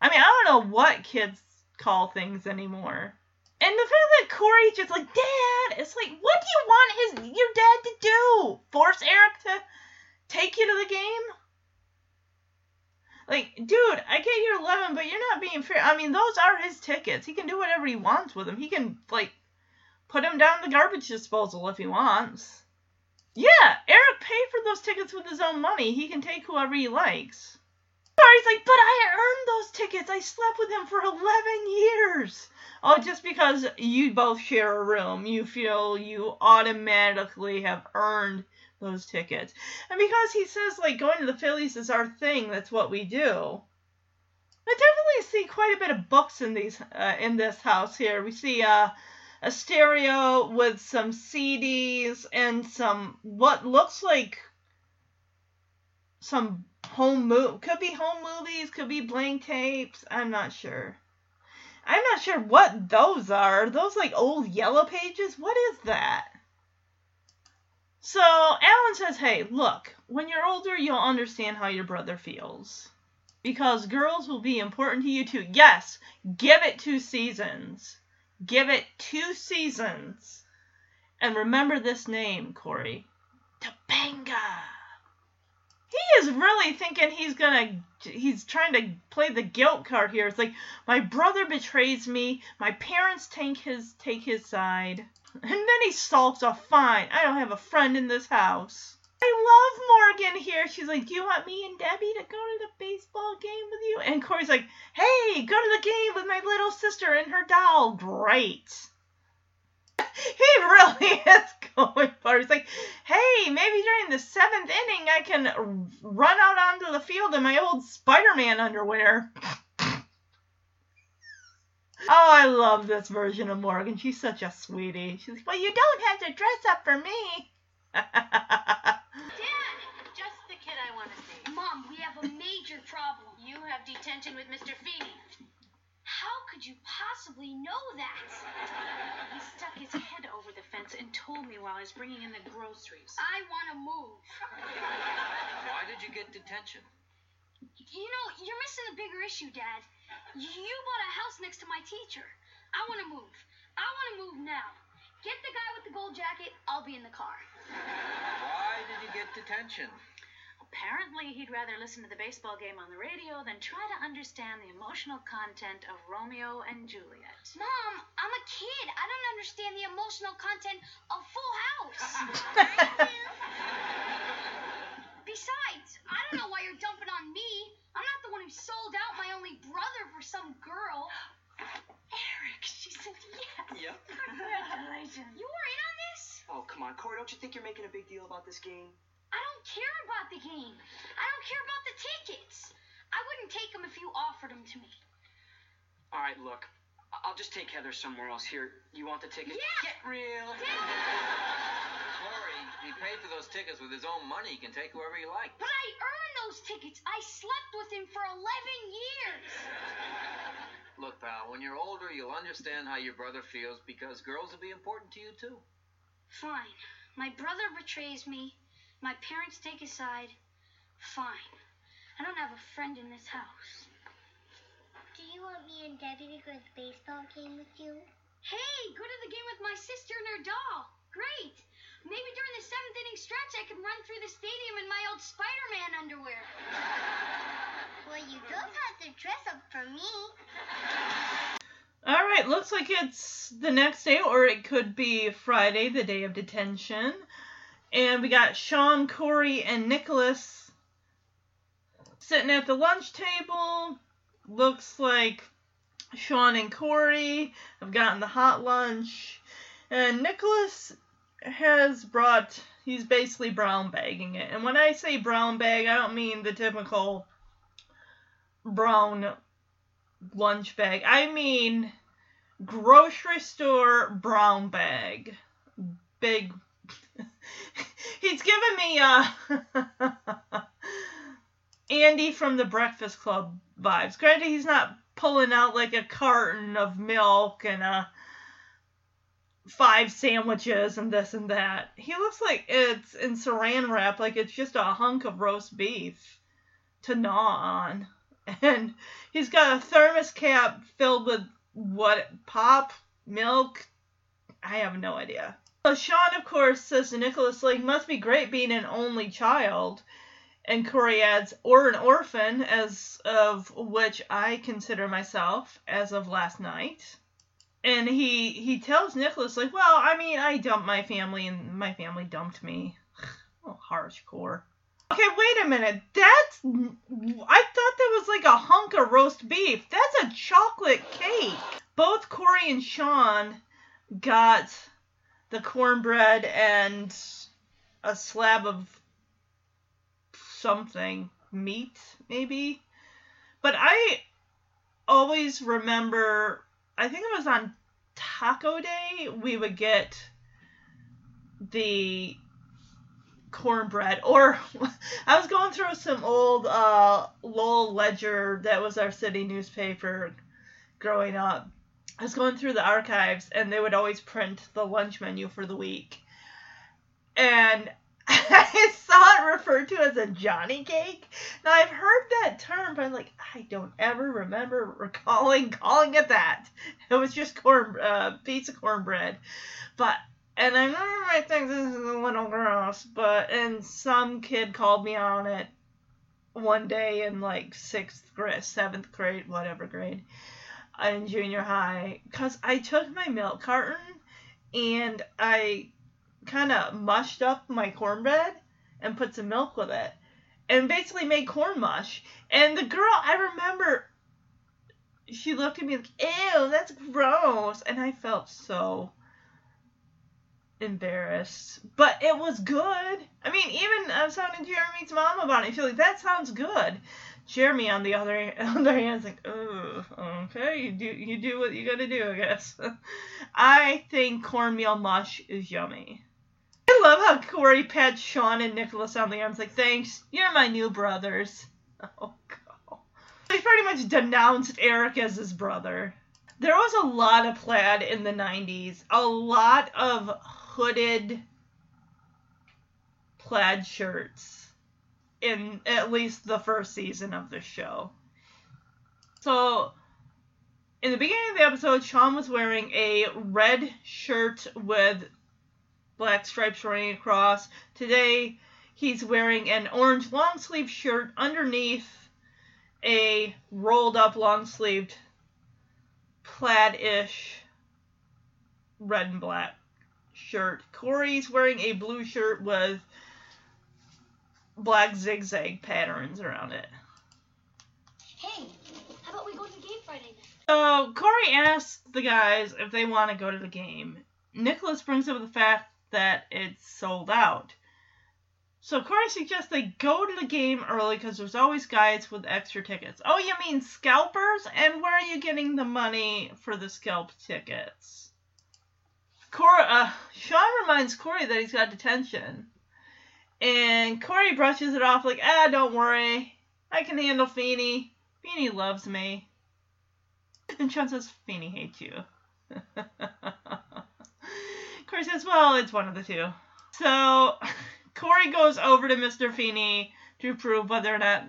I mean, I don't know what kids call things anymore. And the fact that Corey's just like, Dad, it's like, what do you want his your dad to do? Force Eric to take you to the game? Like, dude, I get you're 11, but you're not being fair. I mean, those are his tickets. He can do whatever he wants with them. He can, like, put him down the garbage disposal if he wants. Yeah, Eric paid for those tickets with his own money. He can take whoever he likes. Corey's like, but I earned those tickets. I slept with him for 11 years. Oh, just because you both share a room, you feel you automatically have earned those tickets. And because he says, like, going to the Phillies is our thing, that's what we do. I definitely see quite a bit of books in these uh, in this house here. We see uh, a stereo with some CDs and some what looks like some home move could be home movies, could be blank tapes. I'm not sure. I'm not sure what those are. Are those like old yellow pages? What is that? So Alan says, Hey, look, when you're older, you'll understand how your brother feels. Because girls will be important to you too. Yes, give it two seasons. Give it two seasons. And remember this name, Corey Topanga. He is really thinking he's gonna he's trying to play the guilt card here. It's like my brother betrays me, my parents take his take his side, and then he sulks off. Fine, I don't have a friend in this house. I love Morgan here. She's like, Do you want me and Debbie to go to the baseball game with you? And Corey's like, Hey, go to the game with my little sister and her doll. Great. (laughs) he really (laughs) is going for it. He's like, hey, maybe during the seventh inning I can run out onto the field in my old Spider-Man underwear. (laughs) oh, I love this version of Morgan. She's such a sweetie. She's like, well, you don't have to dress up for me. Dad, just the kid I want to see. Mom, we have a major problem. You have detention with Mr. Feeney. How could you possibly know that? He stuck his head over the fence and told me while I was bringing in the groceries. I want to move. Why did you get detention? You know, you're missing the bigger issue, Dad. You bought a house next to my teacher. I want to move. I want to move now. Get the guy with the gold jacket. I'll be in the car. Why did you get detention? Apparently, he'd rather listen to the baseball game on the radio than try to understand the emotional content of Romeo and Juliet. Mom, I'm a kid. I don't understand the emotional content of Full House. (laughs) Besides, I don't know why you're dumping on me. I'm not the one who sold out my only brother for some girl. Eric, she said yes. Yep. Congratulations. (laughs) You were in on this? Oh, come on, Corey, don't you think you're making a big deal about this game? I don't care about the game. I don't care about the tickets. I wouldn't take them if you offered them to me. All right, look, I'll just take Heather somewhere else. Here, you want the tickets? Yeah. Get real. Corey, he paid for those tickets with his own money. He can take whoever he likes. But I earned those tickets. I slept with him for 11 years. Look, pal, when you're older, you'll understand how your brother feels because girls will be important to you, too. Fine. My brother betrays me. My parents take his side. Fine. I don't have a friend in this house. Do you want me and Debbie to go to the baseball game with you? Hey, go to the game with my sister and her doll. Great. Maybe during the seventh inning stretch, I can run through the stadium in my old Spider-Man underwear. Well, you don't have to dress up for me. All right, looks like it's the next day, or it could be Friday, the day of detention. And we got Sean, Corey, and Nicholas sitting at the lunch table. Looks like Sean and Corey have gotten the hot lunch. And Nicholas has brought, he's basically brown bagging it. And when I say brown bag, I don't mean the typical brown lunch bag. I mean grocery store brown bag. Big. (laughs) (laughs) He's giving me uh (laughs) Andy from the Breakfast Club vibes. Granted, he's not pulling out like a carton of milk and uh five sandwiches and this and that. He looks like it's in saran wrap, like it's just a hunk of roast beef to gnaw on. (laughs) And he's got a thermos cap filled with what pop milk i have no idea so sean of course says to nicholas like must be great being an only child and corey adds or an orphan as of which i consider myself as of last night and he he tells nicholas like well i mean i dumped my family and my family dumped me (sighs) oh hardcore Okay, wait a minute. That's. I thought that was like a hunk of roast beef. That's a chocolate cake. Both Corey and Sean got the cornbread and a slab of something. Meat, maybe? But I always remember. I think it was on Taco Day, we would get the cornbread or (laughs) i was going through some old uh lowell ledger that was our city newspaper growing up i was going through the archives and they would always print the lunch menu for the week. And (laughs) i saw it referred to as a johnny cake. Now i've heard that term but i'm like i don't ever remember recalling (laughs) calling it that. It was just corn uh, piece of cornbread. But and I remember I think this is a little gross, but and some kid called me on it one day in like sixth grade, seventh grade, whatever grade, in junior high, because I took my milk carton and I kind of mushed up my cornbread and put some milk with it, and basically made corn mush. And the girl, I remember, she looked at me like, "Ew, that's gross," and I felt so embarrassed, but it was good. I mean, even uh, I was talking to Jeremy's mom about it. She's like, "That sounds good." Jeremy, on the other (laughs) on the other hand, is like, "Oh, okay, you do you do what you gotta do, I guess." (laughs) I think cornmeal mush is yummy. I love how Corey pats Sean and Nicholas on the arms, like, "Thanks, you're my new brothers." (laughs) Oh god, he's pretty much denounced Eric as his brother. There was a lot of plaid in the 90s. A lot of hooded plaid shirts in at least the first season of the show. So, in the beginning of the episode, Sean was wearing a red shirt with black stripes running across. Today, he's wearing an orange long sleeve shirt underneath a rolled up long sleeved plaid ish red and black shirt. Corey's wearing a blue shirt with black zigzag patterns around it. Hey, how about we go to the game Friday? So Corey asks the guys if they want to go to the game. Nicholas brings up the fact that it's sold out. So Corey suggests they go to the game early because there's always guys with extra tickets. Oh, you mean scalpers? And where are you getting the money for the scalp tickets? Corey, uh, Sean reminds Corey that he's got detention. And Corey brushes it off like, ah, don't worry. I can handle Feeney. Feeney loves me. (laughs) And Sean says, Feeney hates you. (laughs) Corey says, well, it's one of the two. So (laughs) Corey goes over to Mr. Feeney to prove whether or not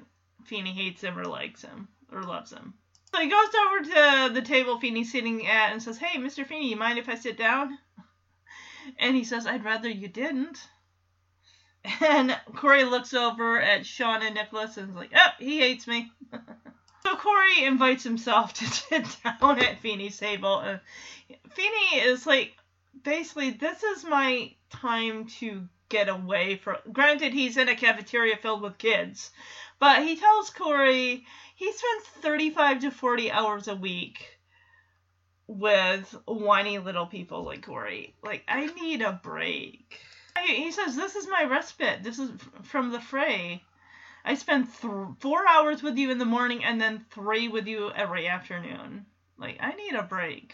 Feeney hates him or likes him or loves him. So he goes over to the table Feeney's sitting at and says, Hey, Mr. Feeney, you mind if I sit down? And he says, I'd rather you didn't. And Corey looks over at Sean and Nicholas and is like, Oh, he hates me. (laughs) so Corey invites himself to (laughs) sit down at Feeney's table. And Feeney is like, basically, this is my time to get away from. Granted, he's in a cafeteria filled with kids, but he tells Corey he spends 35 to 40 hours a week with whiny little people like Corey. Like, I need a break. He says, This is my respite. This is from the fray. I spend th- four hours with you in the morning and then three with you every afternoon. Like, I need a break.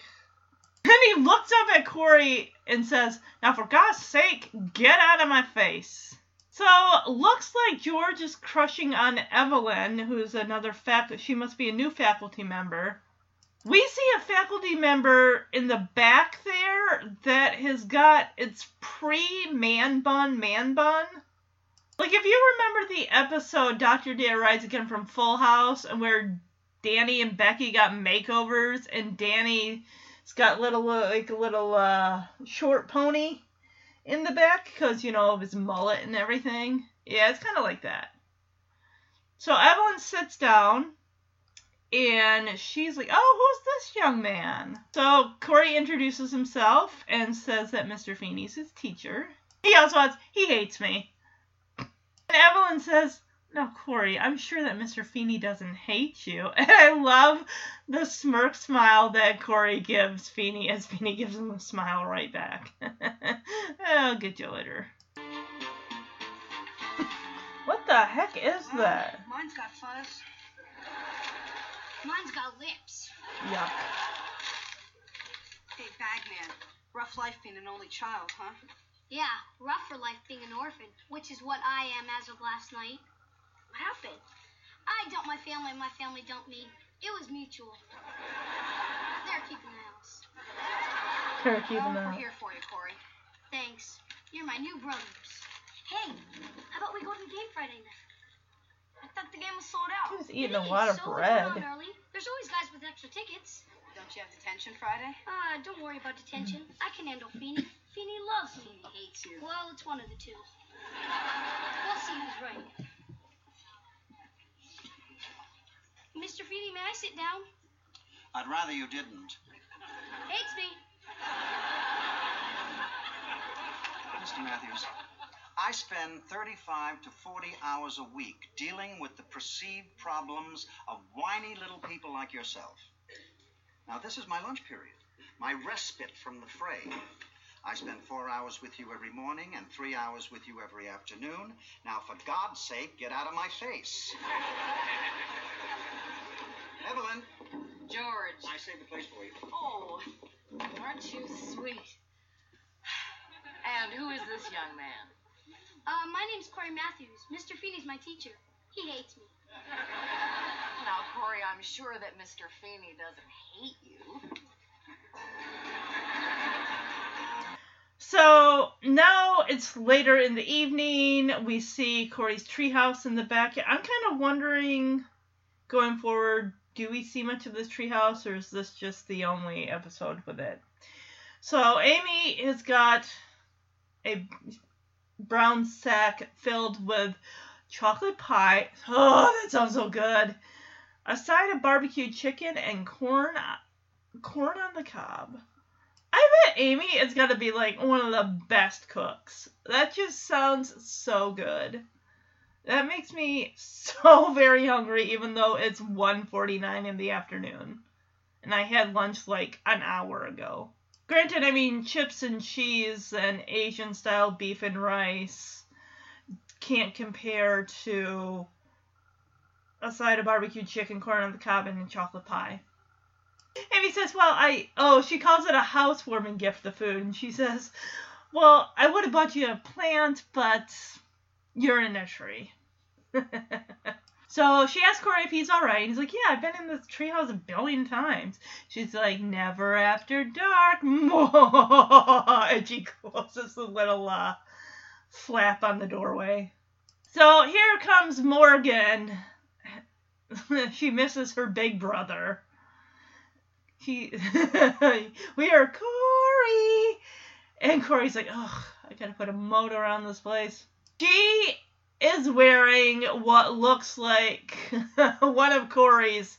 And he looks up at Corey and says, Now, for God's sake, get out of my face. So, looks like George is crushing on Evelyn, who's another faculty. She must be a new faculty member. We see a faculty member in the back there that has got its pre man bun man bun. Like, if you remember the episode Dr. Dare Rides Again from Full House, and where Danny and Becky got makeovers, and Danny it's got little like a little uh, short pony in the back because you know of his mullet and everything. Yeah, it's kind of like that. So Evelyn sits down and she's like, "Oh, who's this young man?" So Corey introduces himself and says that Mr. Feeney's his teacher. He also adds, "He hates me." And Evelyn says, no, Corey, I'm sure that Mr. Feeney doesn't hate you. (laughs) And I love the smirk smile that Corey gives Feeney as Feeney gives him a smile right back. I'll get you later. what the heck is that? Mine's got fuzz. Mine's got lips. Yuck. Hey, Bagman. Rough life being an only child, huh? Yeah, rough for life being an orphan, which is what I am as of last night. What happened? I dumped my family, and my family dumped me. It was mutual. They're keeping the house. They're keeping We're here for you, Corey. Thanks. You're my new brothers. Hey, how about we go to the game Friday night? I thought the game was sold out. He's eating a is, lot of so bread. Come on early. There's always guys with extra tickets. Don't you have detention Friday? Ah, don't worry about detention. I can handle Feeney. Feeney loves me. He hates you. Well, it's one of the two. We'll see who's right. Mr. Feeney, may I sit down? I'd rather you didn't. Hates me. Mr. Matthews, I spend 35 to 40 hours a week dealing with the perceived problems of whiny little people like yourself. Now, this is my lunch period, my respite from the fray. I spend four hours with you every morning and three hours with you every afternoon. Now, for God's sake, get out of my face. (laughs) Evelyn, George. I saved the place for you. Oh, aren't you sweet? And who is this young man? Uh, my name's Corey Matthews. Mr. Feeney's my teacher. He hates me. Now, Corey, I'm sure that Mr. Feeney doesn't hate you. So now it's later in the evening. We see Corey's treehouse in the back. I'm kind of wondering, going forward, do we see much of this treehouse, or is this just the only episode with it? So Amy has got a brown sack filled with chocolate pie. Oh, that sounds so good. A side of barbecued chicken and corn, corn on the cob. I bet Amy is gonna be like one of the best cooks. That just sounds so good. That makes me so (laughs) very hungry, even though it's 1.49 in the afternoon, and I had lunch like an hour ago. Granted, I mean, chips and cheese and Asian style beef and rice can't compare to a side of barbecue chicken, corn on the cob, and chocolate pie. And he says, Well, I, oh, she calls it a housewarming gift, the food. And she says, Well, I would have bought you a plant, but you're in a tree. (laughs) so she asks Corey if he's alright. He's like, Yeah, I've been in this treehouse a billion times. She's like, Never after dark. (laughs) and she closes the little uh, flap on the doorway. So here comes Morgan. (laughs) she misses her big brother. She, (laughs) we are Corey, and Corey's like, oh, I gotta put a moat around this place. She is wearing what looks like (laughs) one of Corey's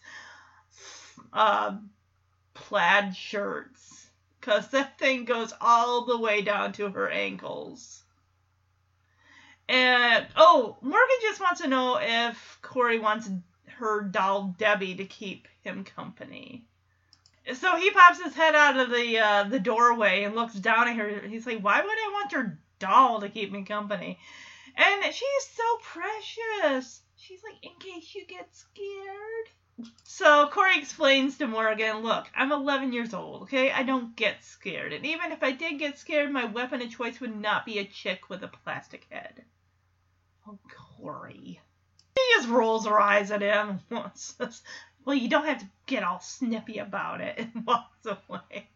uh, plaid shirts, cause that thing goes all the way down to her ankles. And oh, Morgan just wants to know if Corey wants her doll Debbie to keep him company. So he pops his head out of the uh, the doorway and looks down at her. He's like, "Why would I want your doll to keep me company?" And she's so precious. She's like, "In case you get scared." So Corey explains to Morgan, "Look, I'm 11 years old. Okay, I don't get scared, and even if I did get scared, my weapon of choice would not be a chick with a plastic head." Oh, Corey. She just rolls her eyes at him and Well, you don't have to get all snippy about it, (laughs) and walks away.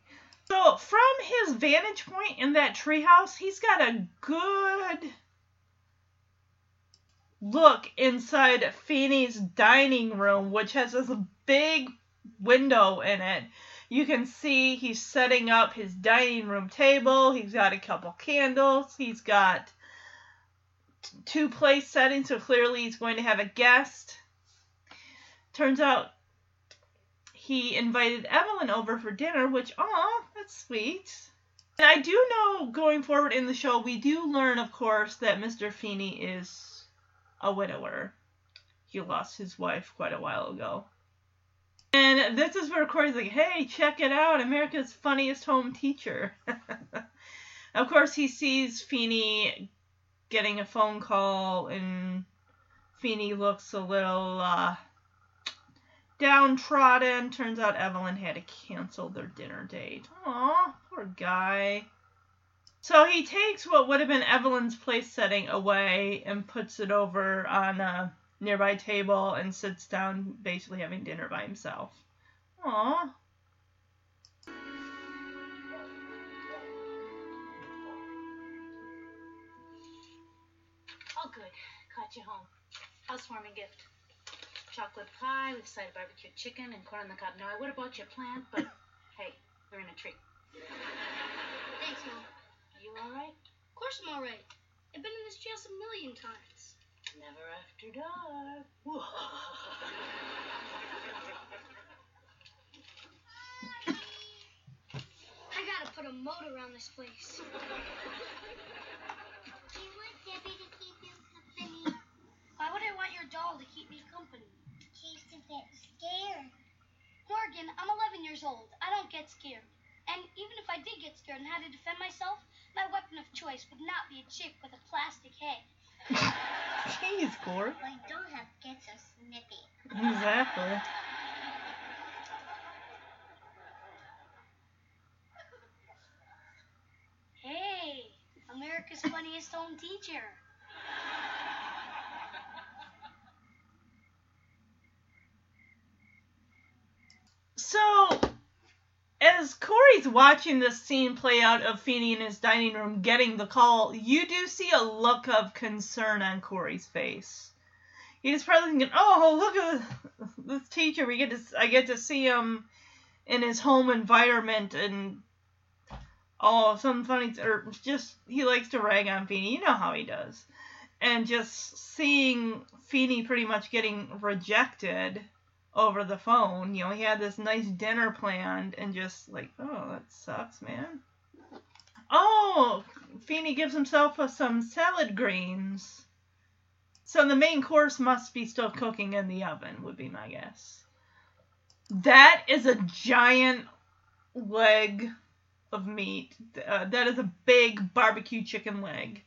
So, from his vantage point in that treehouse, he's got a good look inside Feeney's dining room, which has this big window in it. You can see he's setting up his dining room table. He's got a couple candles. He's got two place settings, so clearly he's going to have a guest. Turns out he invited Evelyn over for dinner, which, aw, that's sweet. And I do know going forward in the show, we do learn, of course, that Mr. Feeney is a widower. He lost his wife quite a while ago. And this is where Corey's like, hey, check it out, America's funniest home teacher. (laughs) of course, he sees Feeney getting a phone call, and Feeney looks a little uh, downtrodden. Turns out Evelyn had to cancel their dinner date. Aw, poor guy. So he takes what would have been Evelyn's place setting away and puts it over on a nearby table and sits down, basically having dinner by himself. Aw. Oh, good. Caught you home. Housewarming gift. Chocolate pie with side of barbecued chicken and corn on the cob. Now, I would have bought you a plant, but hey, we're in a tree. Thanks, Mom. Are you all right? Of course I'm alright. I've been in this jail a million times. Never after dark. I gotta put a moat around this place. (laughs) Do you want Debbie to keep you company? Why would I want your doll to keep me company? In case you get scared. Morgan, I'm 11 years old. I don't get scared. And even if I did get scared and had to defend myself, my weapon of choice would not be a chick with a plastic head. (laughs) Jeez. Well, you don't have to get so snippy. Exactly. Hey, America's funniest home teacher. So, as Corey's watching this scene play out of Feeney in his dining room getting the call, you do see a look of concern on Corey's face. He's probably thinking, "Oh, look at this teacher. We get to, I get to see him in his home environment, and oh, some funny, or just he likes to rag on Feeney. You know how he does, and just seeing Feeney pretty much getting rejected." Over the phone. You know, he had this nice dinner planned and just like, oh, that sucks, man. Oh, Feeney gives himself some salad greens. So the main course must be still cooking in the oven, would be my guess. That is a giant leg of meat. Uh, that is a big barbecue chicken leg.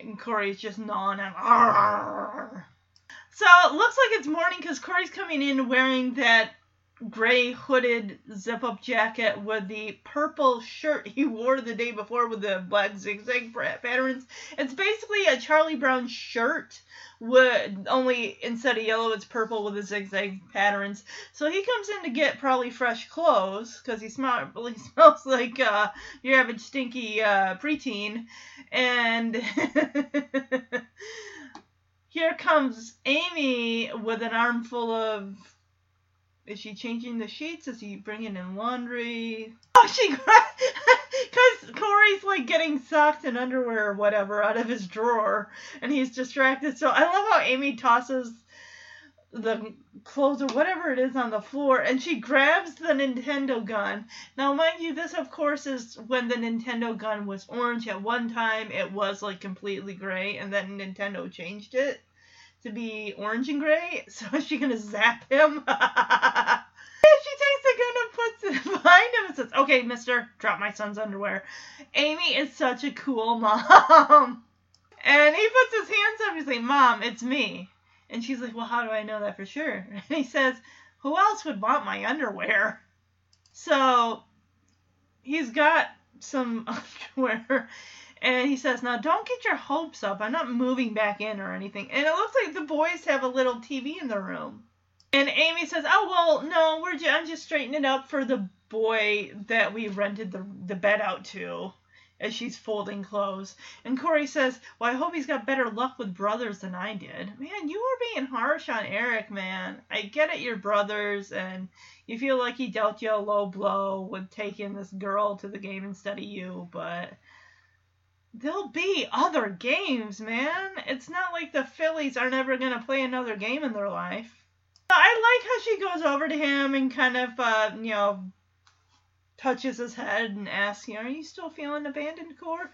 And Corey's just gnawing on. Arr. So it looks like it's morning because Corey's coming in wearing that gray hooded zip up jacket with the purple shirt he (laughs) wore the day before with the black zigzag patterns. It's basically a Charlie Brown shirt with only instead of yellow it's purple with the zigzag patterns. So he comes in to get probably fresh clothes because he, smell, (laughs) smells like uh, your average stinky uh, preteen. And (laughs) here comes Amy with an armful of is she changing the sheets? Is he bringing in laundry? (laughs) Oh, she because (laughs) Corey's like getting socks and underwear or whatever out of his drawer, and he's distracted. So I love how Amy tosses the clothes or whatever it is on the floor, and she grabs the Nintendo gun. Now, mind you, this of course is when the Nintendo gun was orange. At one time, it was like completely gray, and then Nintendo changed it to be orange and gray. (laughs) So is she gonna zap him? (laughs) she takes the gun and puts it (laughs) behind him and says, "Okay, Mister, drop my son's underwear." Amy is such a cool mom. And he puts his hands up. He's like, "Mom, it's me." And she's like, "Well, how do I know that for sure?" (laughs) And he says, "Who else would want my underwear?" So he's got some (laughs) underwear and he says, Now don't get your hopes up. I'm not moving back in or anything. And it looks like the boys have a little TV in the room. And Amy says, Oh, well, no, we're ju- I'm just straightening it up for the boy that we rented the, the bed out to as she's folding clothes. And Corey says, Well, I hope he's got better luck with brothers than I did. Man, you are being harsh on Eric, man. I get it, your brothers, and you feel like he dealt you a low blow with taking this girl to the game instead of you, but there'll be other games, man. It's not like the Phillies are never going to play another game in their life. I like how she goes over to him and kind of, uh, you know, touches his head and asks, you know, are you still feeling abandoned, Core?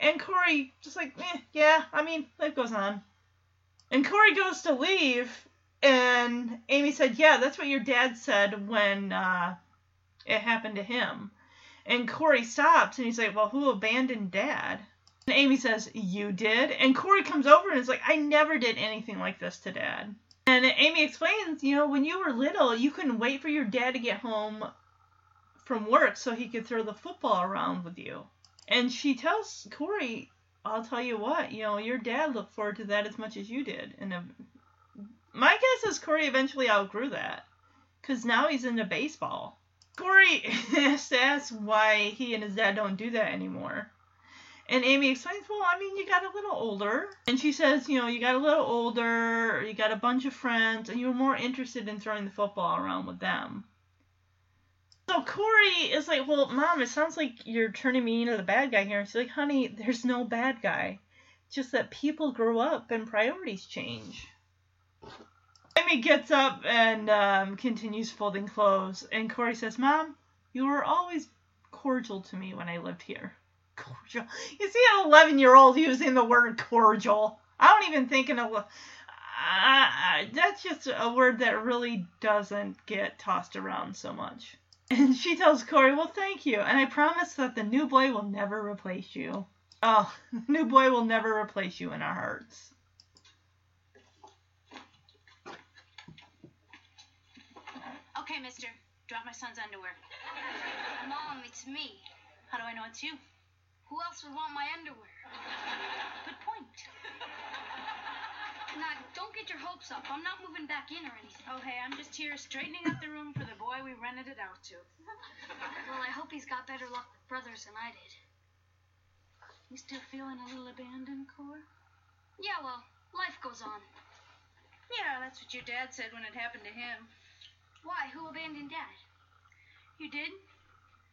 And Corey just like, eh, yeah, I mean, life goes on. And Corey goes to leave, and Amy said, yeah, that's what your dad said when uh, it happened to him. And Corey stops and he's like, well, who abandoned dad? And Amy says, You did? And Corey comes over and is like, I never did anything like this to dad. And Amy explains, you know, when you were little, you couldn't wait for your dad to get home from work so he could throw the football around with you. And she tells Corey, I'll tell you what, you know, your dad looked forward to that as much as you did. And uh, my guess is Corey eventually outgrew that because now he's into baseball. Corey (laughs) has to ask why he and his dad don't do that anymore. And Amy explains, well, I mean, you got a little older. And she says, you know, you got a little older, you got a bunch of friends, and you were more interested in throwing the football around with them. So Corey is like, well, Mom, it sounds like you're turning me into the bad guy here. She's like, honey, there's no bad guy. It's just that people grow up and priorities change. Amy gets up and um, continues folding clothes. And Corey says, Mom, you were always cordial to me when I lived here (laughs) cordial. You see an 11 year old using the word cordial. I don't even think in a. Uh, that's just a word that really doesn't get tossed around so much. And she tells Corey, Well, thank you. And I promise that the new boy will never replace you. Oh, the (laughs) new boy will never replace you in our hearts. Okay, mister. Drop my son's underwear. Mom, it's me. How do I know it's you? Who else would want my underwear? Good point. (laughs) Now, don't get your hopes up. I'm not moving back in or anything. Oh, hey, I'm just here straightening up the room for the boy we rented it out to. (laughs) Well, I hope he's got better luck with brothers than I did. You still feeling a little abandoned, Core? Yeah, well, life goes on. Yeah, that's what your dad said when it happened to him. Why? Who abandoned Dad? You did?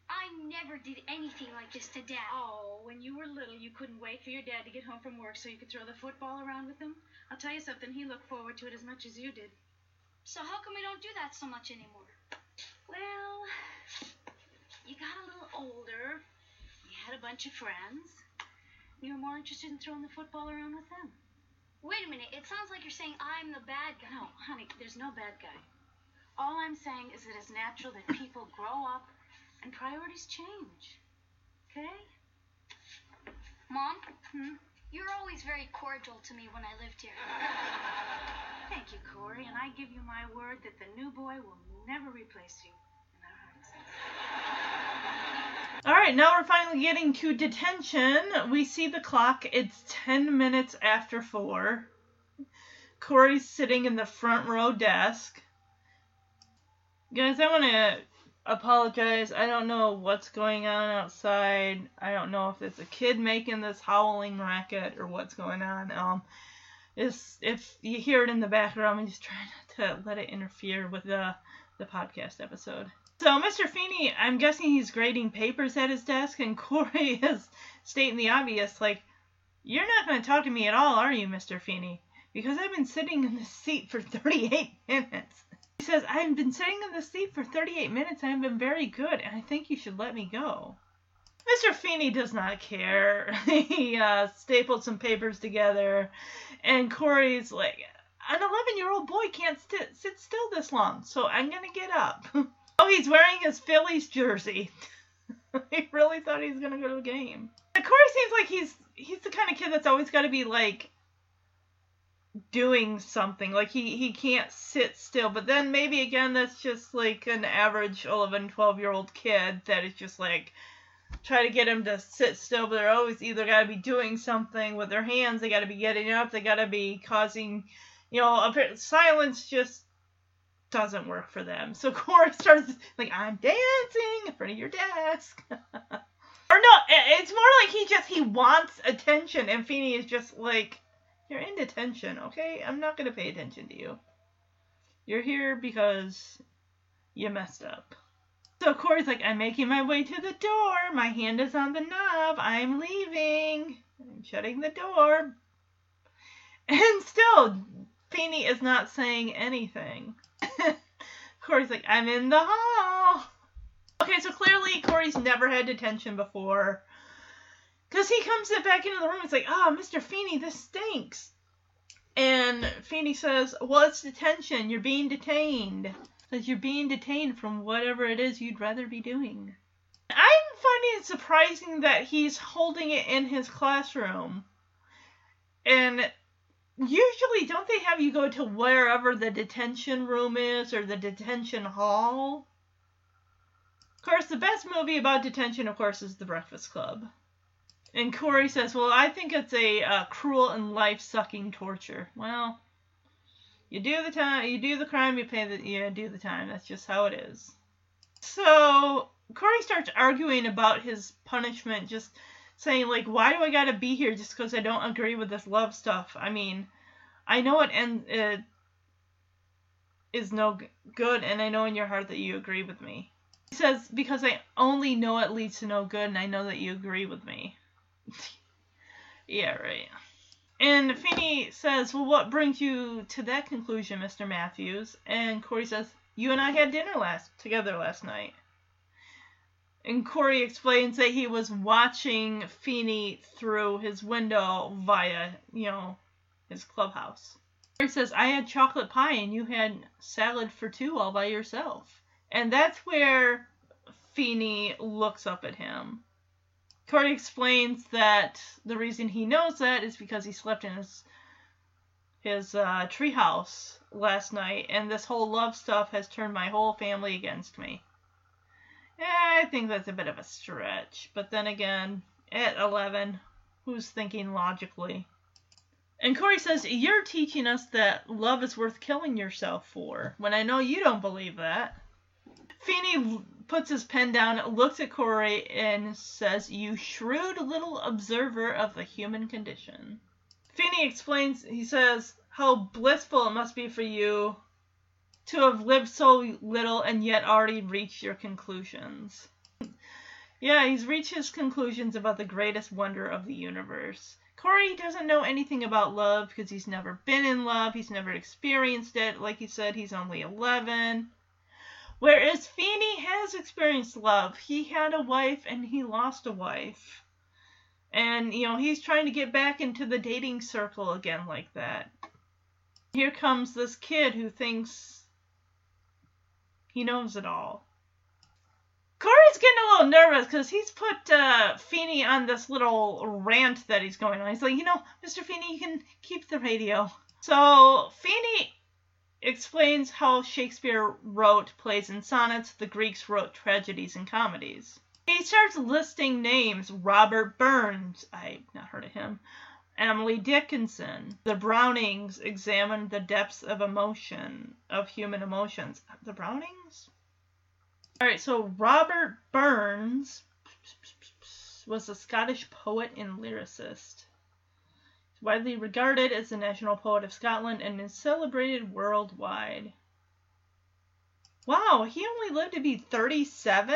I never did anything like this to Dad. Oh, when you were little, you couldn't wait for your dad to get home from work so you could throw the football around with him? I'll tell you something, he looked forward to it as much as you did. So how come we don't do that so much anymore? Well, you got a little older, you had a bunch of friends, you were more interested in throwing the football around with them. Wait a minute. It sounds like you're saying I'm the bad guy. No, honey, there's no bad guy. All I'm saying is that it's natural that people grow up and priorities change. okay? Mom, Hmm? you were always very cordial to me when I lived here. Thank you, Corey, and I give you my word that the new boy will never replace you in our hearts. All right, now we're finally getting to detention. We see the clock. It's 10 minutes after 4. Corey's sitting in the front row desk. Guys, I want to apologize. I don't know what's going on outside. I don't know if it's a kid making this howling racket or what's going on. Um, is if you hear it in the background, I'm just trying not to let it interfere with the the podcast episode. So Mr. Feeney, I'm guessing he's grading papers at his desk, and (laughs) Corey is stating the obvious, like, "You're not going to talk to me at all, are you, Mr. Feeney? Because I've been sitting in this seat for (laughs) 38 minutes." Says, "I've been sitting in this seat for 38 minutes, I've been very good, and I think you should let me go." Mr. Feeney does not care. (laughs) he uh, stapled some papers together, and Corey's like, an 11 year old boy can't st- sit still this long, so I'm gonna get up. (laughs) oh, he's wearing his Phillies jersey. (laughs) he really thought he was gonna go to the game. Corey seems like he's he's the kind of kid that's always got to be like doing something. Like he he can't sit still. But then maybe again that's just like an average 11, 12 year old kid that is just like try to get him to sit still, but they're always either got to be doing something with their hands, they got to be getting up, they got to be causing, you know, silence just doesn't work for them. So (laughs) Corey starts like, I'm dancing in front of your desk. (laughs) or no, it's more like he just he wants attention, and Feeney is just like, you're in detention, okay? I'm not gonna pay attention to you. You're here because you messed up. So Corey's like, I'm making my way to the door. My hand is on the knob. I'm leaving. I'm shutting the door. And still, Feeney is not saying anything. (laughs) Corey's like, I'm in the hall. Okay, so clearly Corey's never had detention before. Because he comes back into the room. and It's like, ah, oh, Mr. Feeney, this stinks. And Feeney says, well, it's detention. You're being detained. Says you're being detained from whatever it is you'd rather be doing. I'm finding it surprising that he's holding it in his classroom. And usually, don't they have you go to wherever the detention room is or the detention hall? Of course, the best movie about detention, of course, is The Breakfast Club. And Corey says, Well, I think it's a uh, cruel and life sucking torture. Well, you do the time, you do the crime, you pay the, you do the time. That's just how it is. So Corey starts arguing about his punishment, just saying like, "Why do I gotta be here just because I don't agree with this love stuff?" I mean, I know it and it is no good, and I know in your heart that you agree with me. He says because I only know it leads to no good, and I know that you agree with me. (laughs) yeah, right. And Feeney says, Well, what brings you to that conclusion, Mr. Matthews? And Corey says, You and I had dinner last together last night. And Corey explains that he was watching Feeney through his window via, you know, his clubhouse. Corey says, I had chocolate pie and you had salad for two all by yourself. And that's where Feeney looks up at him. Corey explains that the reason he knows that is because he slept in his his uh, treehouse last night, and this whole love stuff has turned my whole family against me. Yeah, I think that's a bit of a stretch, but then again, at 11, who's thinking logically? And Corey says, You're teaching us that love is worth killing yourself for, when I know you don't believe that. Feeney puts his pen down, looks at Corey, and says, You shrewd little observer of the human condition. Feeney explains, he says, how blissful it must be for you to have lived so little and yet already reached your conclusions. yeah, he's reached his conclusions about the greatest wonder of the universe. Corey doesn't know anything about love because he's never been in love, he's never experienced it. Like he said, he's only 11. Whereas Feeney has experienced love. He had a wife and he lost a wife. And, you know, he's trying to get back into the dating circle again like that. Here comes this kid who thinks he knows it all. Corey's getting a little nervous because he's put uh, Feeney on this little rant that he's going on. He's like, you know, Mr. Feeney, you can keep the radio. So Feeney explains how Shakespeare wrote plays and sonnets, the Greeks wrote tragedies and comedies. He starts listing names Robert Burns, I've not heard of him, Emily Dickinson. The Brownings examined the depths of emotion, of human emotions. The Brownings? All right, so Robert Burns was a Scottish poet and lyricist. Widely regarded as the national poet of Scotland and is celebrated worldwide. Wow, he only lived to be 37?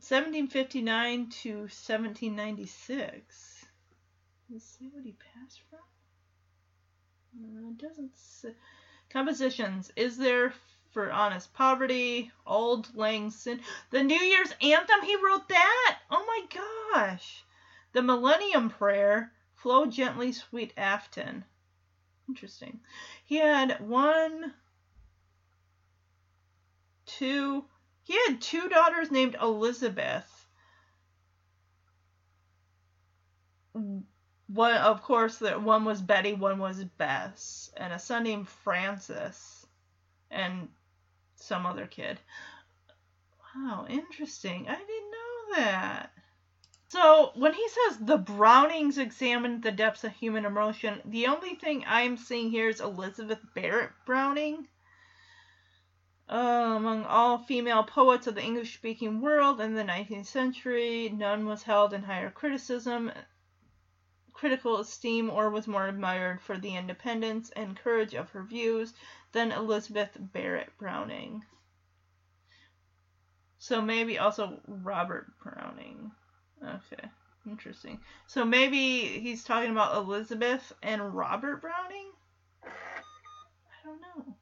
1759 to 1796. Let's see what he passed from. Uh, it doesn't say. Compositions. Is there for honest poverty? Auld Lang Syne. The New Year's anthem. He wrote that. Oh my gosh. The Millennium Prayer. Flow gently, sweet Afton. Interesting. He had one, two. He had two daughters named Elizabeth. One, of course, one was Betty, one was Bess, and a son named Francis, and some other kid. Wow, interesting. I didn't know that. So when he says the Brownings examined the depths of human emotion, the only thing I'm seeing here is Elizabeth Barrett Browning. Uh, among all female poets of the English speaking world in the 19th century, none was held in higher criticism, critical esteem, or was more admired for the independence and courage of her views than Elizabeth Barrett Browning. So maybe also Robert Browning. Okay, interesting. So maybe he's talking about Elizabeth and Robert Browning? I don't know.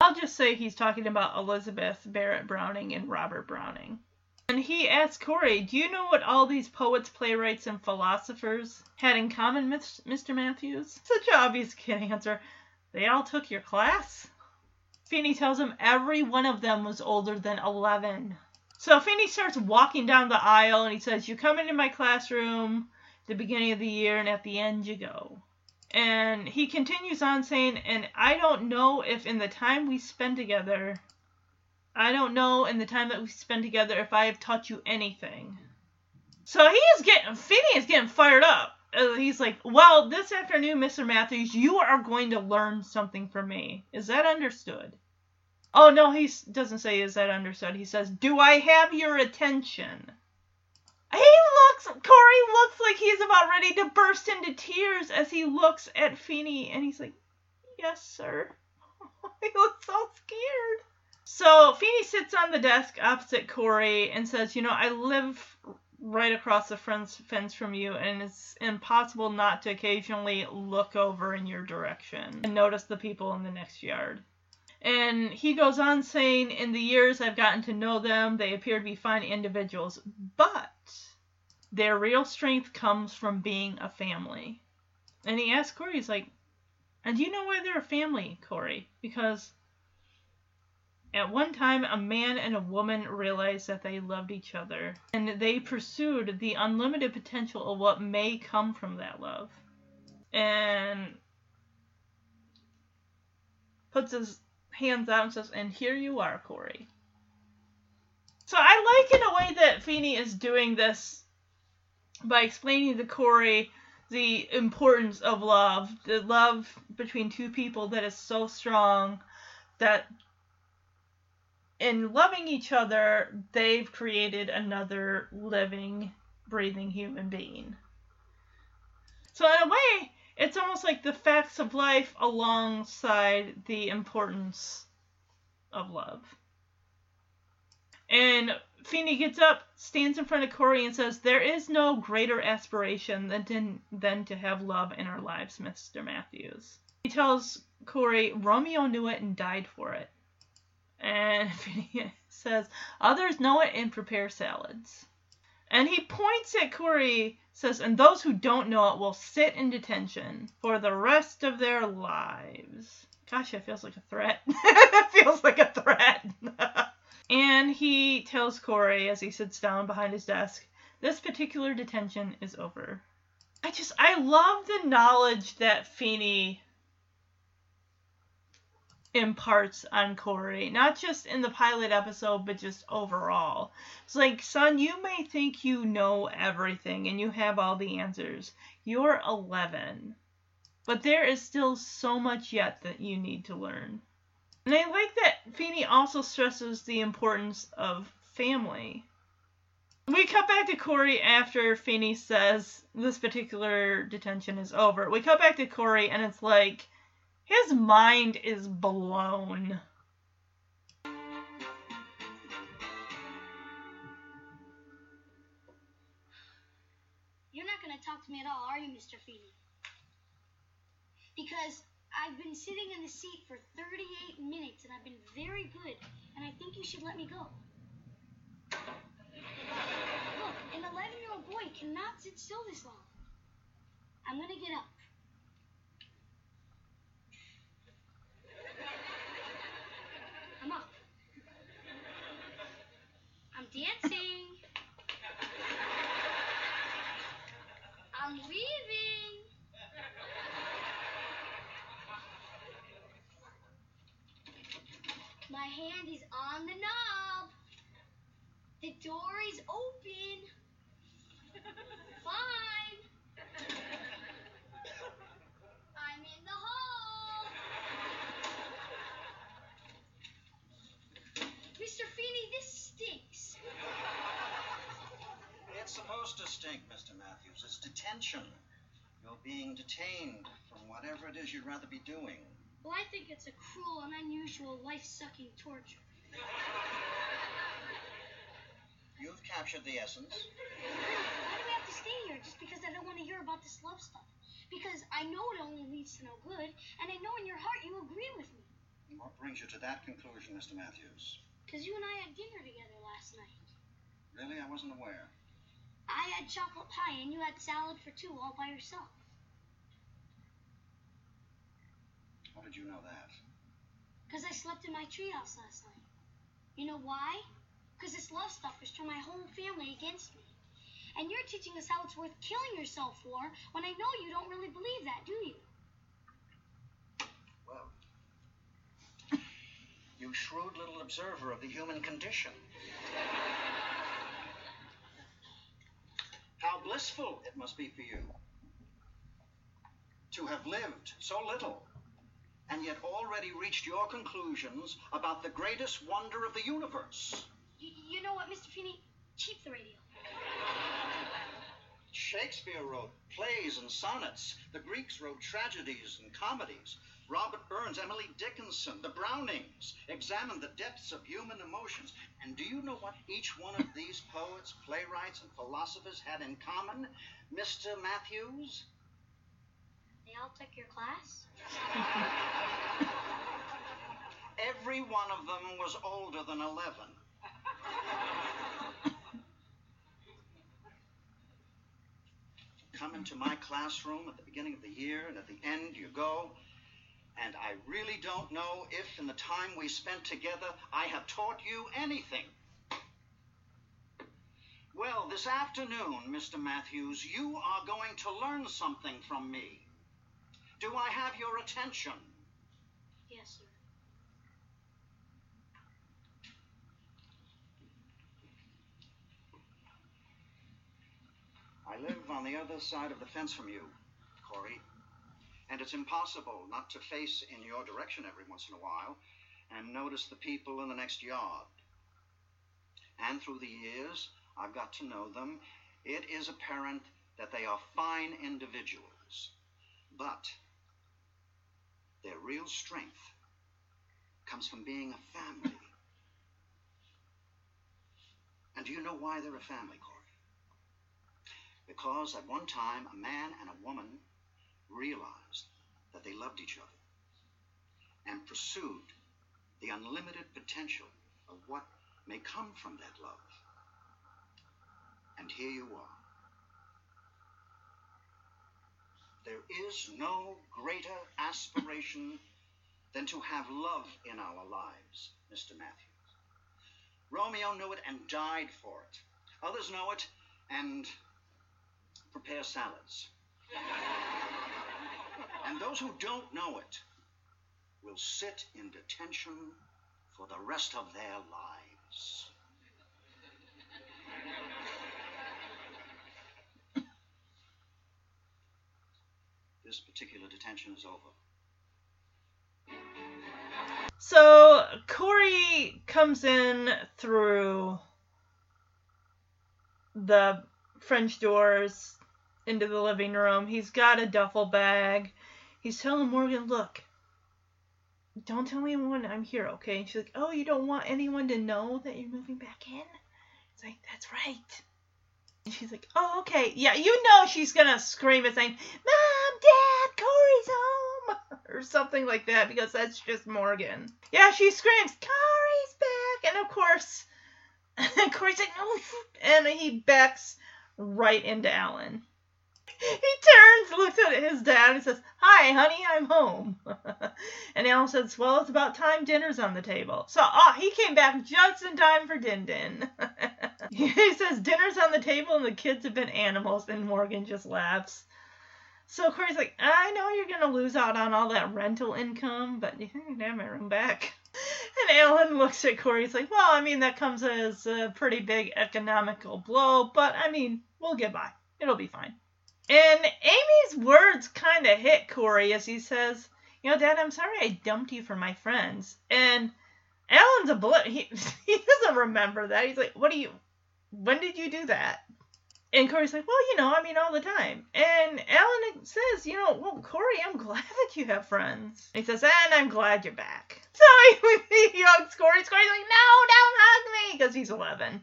I'll just say he's talking about Elizabeth Barrett Browning and Robert Browning. And he asked Corey, Do you know what all these poets, playwrights, and philosophers had in common, Mr. Matthews? Such an obvious (laughs) kid answer. They all took your class? Feeney tells him every one of them was older than 11. So Feeney starts walking down the aisle and he says, You come into my classroom the beginning of the year and at the end you go. And he continues on saying, And I don't know if in the time we spend together, I don't know in the time that we spend together if I have taught you anything. So he is getting, Feeney is getting fired up. Uh, He's like, Well, this afternoon, Mr. Matthews, you are going to learn something from me. Is that understood? Oh, no, he doesn't say, Is that understood? He says, Do I have your attention? He looks, Corey looks like he's about ready to burst into tears as he looks at Feeney and he's like, Yes, sir. (laughs) he looks so scared. So Feeney sits on the desk opposite Corey and says, You know, I live right across the fence from you, and it's impossible not to occasionally look over in your direction and notice the people in the next yard. And he goes on saying, In the years I've gotten to know them, they appear to be fine individuals, but their real strength comes from being a family. And he asks Corey, he's like, And do you know why they're a family, Corey? Because at one time, a man and a woman realized that they loved each other, and they pursued the unlimited potential of what may come from that love. And puts his hands out and says, And here you are, Corey. So I like in a way that Feeney is doing this by explaining to Corey the importance of love, the love between two people that is so strong that in loving each other, they've created another living, breathing human being. So, in a way, it's almost like the facts of life alongside the importance of love. And Feeney gets up, stands in front of Corey, and says, There is no greater aspiration than to, than to have love in our lives, Mr. Matthews. He tells Corey, Romeo knew it and died for it. And (laughs) Feeney says, Others know it and prepare salads. And he points at Corey, says, And those who don't know it will sit in detention for the rest of their lives. Gosh, that feels like a threat. it feels like a threat. (laughs) (laughs) And he tells Corey as he sits down behind his desk, this particular detention is over. I just, I love the knowledge that Feeney imparts on Corey, not just in the pilot episode, but just overall. It's like, son, you may think you know everything and you have all the answers. You're 11. But there is still so much yet that you need to learn. And I like that Feeney also stresses the importance of family. We cut back to Corey after Feeney says this particular detention is over. We cut back to Corey and it's like his mind is blown. You're not going to talk to me at all, are you, Mr. Feeney? Because I've been sitting in the seat for 38 minutes and I've been very good, and I think you should let me go. Look, an 11 year old boy cannot sit still this long. I'm going to get up. I'm up. I'm dancing. I'm leaving. My hand is on the knob. The door is open. Fine. I'm in the hall. Mr. Feeney, this stinks. It's supposed to stink, Mr. Matthews. It's detention. You're being detained from whatever it is you'd rather be doing. Well, I think it's a cruel and unusual life-sucking torture. You've captured the essence. Why do we have to stay here just because I don't want to hear about this love stuff? Because I know it only leads to no good, and I know in your heart you agree with me. What brings you to that conclusion, Mr. Matthews? Because you and I had dinner together last night. Really? I wasn't aware. I had chocolate pie, and you had salad for two all by yourself. How did you know that? Because I slept in my treehouse last night. You know why? Because this love stuff has turned my whole family against me. And you're teaching us how it's worth killing yourself for when I know you don't really believe that, do you? Well, you shrewd little observer of the human condition. How blissful it must be for you to have lived so little and yet already reached your conclusions about the greatest wonder of the universe. Y- you know what, Mr. Feeney? Keep the radio. Shakespeare wrote plays and sonnets. The Greeks wrote tragedies and comedies. Robert Burns, Emily Dickinson, the Brownings examined the depths of human emotions. And do you know what each one of these (laughs) poets, playwrights, and philosophers had in common, Mr. Matthews? They all took your class? (laughs) Every one of them was older than 11. Come into my classroom at the beginning of the year, and at the end you go. And I really don't know if, in the time we spent together, I have taught you anything. Well, this afternoon, Mr. Matthews, you are going to learn something from me. Do I have your attention? Yes, sir. I live on the other side of the fence from you, Corey. And it's impossible not to face in your direction every once in a while and notice the people in the next yard. And through the years, I've got to know them. It is apparent that they are fine individuals. But their real strength comes from being a family. And do you know why they're a family, Corey? Because at one time, a man and a woman realized that they loved each other and pursued the unlimited potential of what may come from that love. And here you are. There is no greater aspiration than to have love in our lives, Mr. Matthews. Romeo knew it and died for it. Others know it and prepare salads. And those who don't know it will sit in detention for the rest of their lives. (coughs) This particular detention is over. So Corey comes in through the French doors into the living room. He's got a duffel bag. He's telling Morgan, look, don't tell anyone I'm here, okay? And she's like, oh, you don't want anyone to know that you're moving back in? He's like, that's right. And she's like, oh, okay. Yeah, you know she's going to scream and saying, Mom, Dad, Corey's home! (laughs) Or something like that, because that's just Morgan. Yeah, she screams, Corey's back! And of course, (laughs) Corey's like, no! And he backs right into Alan. He turns, looks at his dad, and says, Hi, honey, I'm home. (laughs) and Alan says, Well, it's about time dinner's on the table. So, ah, he came back just in time for Din Din. (laughs) he says, Dinner's on the table, and the kids have been animals, and Morgan just laughs. So Corey's like, I know you're gonna lose out on all that rental income, but you can have my room back. (laughs) And Alan looks at Corey. He's like, Well, I mean that comes as a pretty big economical blow, but I mean we'll get by. It'll be fine. And Amy's words kind of hit Corey as he says, You know, Dad, I'm sorry I dumped you for my friends. And Alan's a bullet. He (laughs) he doesn't remember that. He's like, What do you? When did you do that? And Corey's like, well, you know, I mean, all the time. And Alan says, you know, well, Corey, I'm (laughs) glad that you have friends. He says, and I'm glad you're back. (laughs) So he, he hugs Corey. Corey's like, no, don't hug me, because he's 11.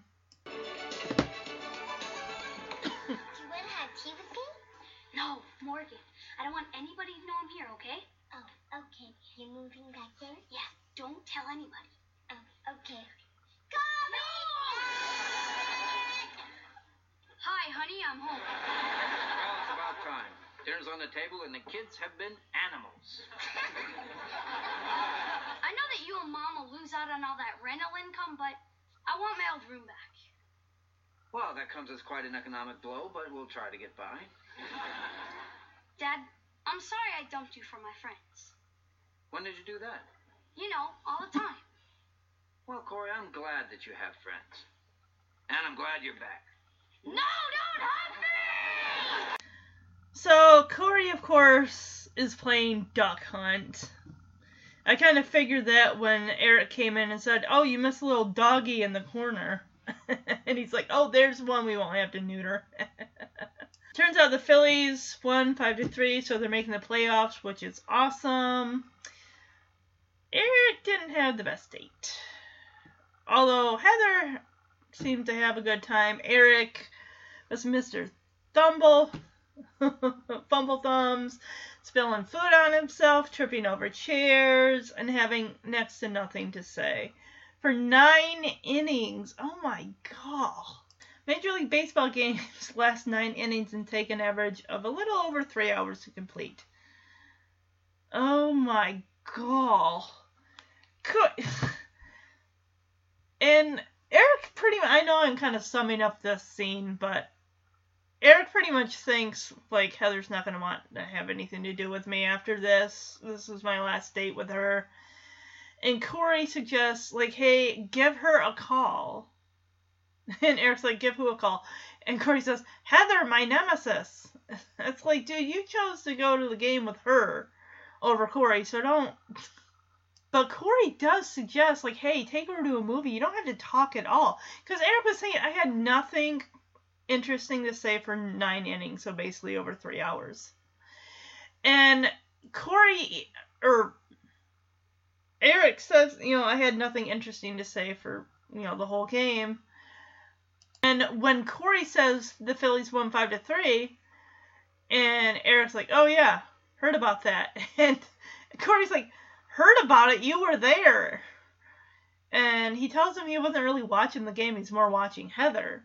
No, Morgan. I don't want anybody to know I'm here, okay? Oh, okay. You're moving back there? Yeah, don't tell anybody. Oh, okay. Hi, honey, I'm home. Well, it's about time. Dinner's on the table and the kids have been animals. I know that you and Mom will lose out on all that rental income, but I want my old room back. Well, that comes as quite an economic blow, but we'll try to get by. Dad, I'm sorry I dumped you for my friends. When did you do that? You know, all the time. Well, Corey, I'm glad that you have friends. And I'm glad you're back. No, don't hug me! So Corey, of course, is playing Duck Hunt. I kind of figured that when Eric came in and said, "Oh, you missed a little doggy in the corner," (laughs) and he's like, "Oh, there's one we won't have to neuter." (laughs) Turns out the Phillies won five to three, so they're making the playoffs, which is awesome. Eric didn't have the best date, although Heather seemed to have a good time. Eric was Mr. Thumble, (laughs) Fumble Thumbs, spilling food on himself, tripping over chairs, and having next to nothing to say. For nine innings. Oh my god. Major League Baseball games (laughs) last nine innings and take an average of a little over three hours to complete. Oh my god. Good. (sighs) And Eric pretty I know I'm kind of summing up this scene, but Eric pretty much thinks like Heather's not going to want to have anything to do with me after this. This is my last date with her. And Corey suggests like, "Hey, give her a call." (laughs) And Eric's like, "Give who a call?" And Corey says, "Heather, my nemesis." (laughs) It's like, dude, you chose to go to the game with her over Corey, so don't (laughs) but Corey does suggest, like, hey, take her to a movie. You don't have to talk at all. Because Eric was saying I had nothing interesting to say for nine innings, so basically over three hours. And Corey, or Eric says, you know, I had nothing interesting to say for, you know, the whole game. And when Corey says the Phillies won five to three, and Eric's like, oh yeah, heard about that. (laughs) And Corey's like, heard about it. You were there. And he tells him he wasn't really watching the game, he's more watching Heather.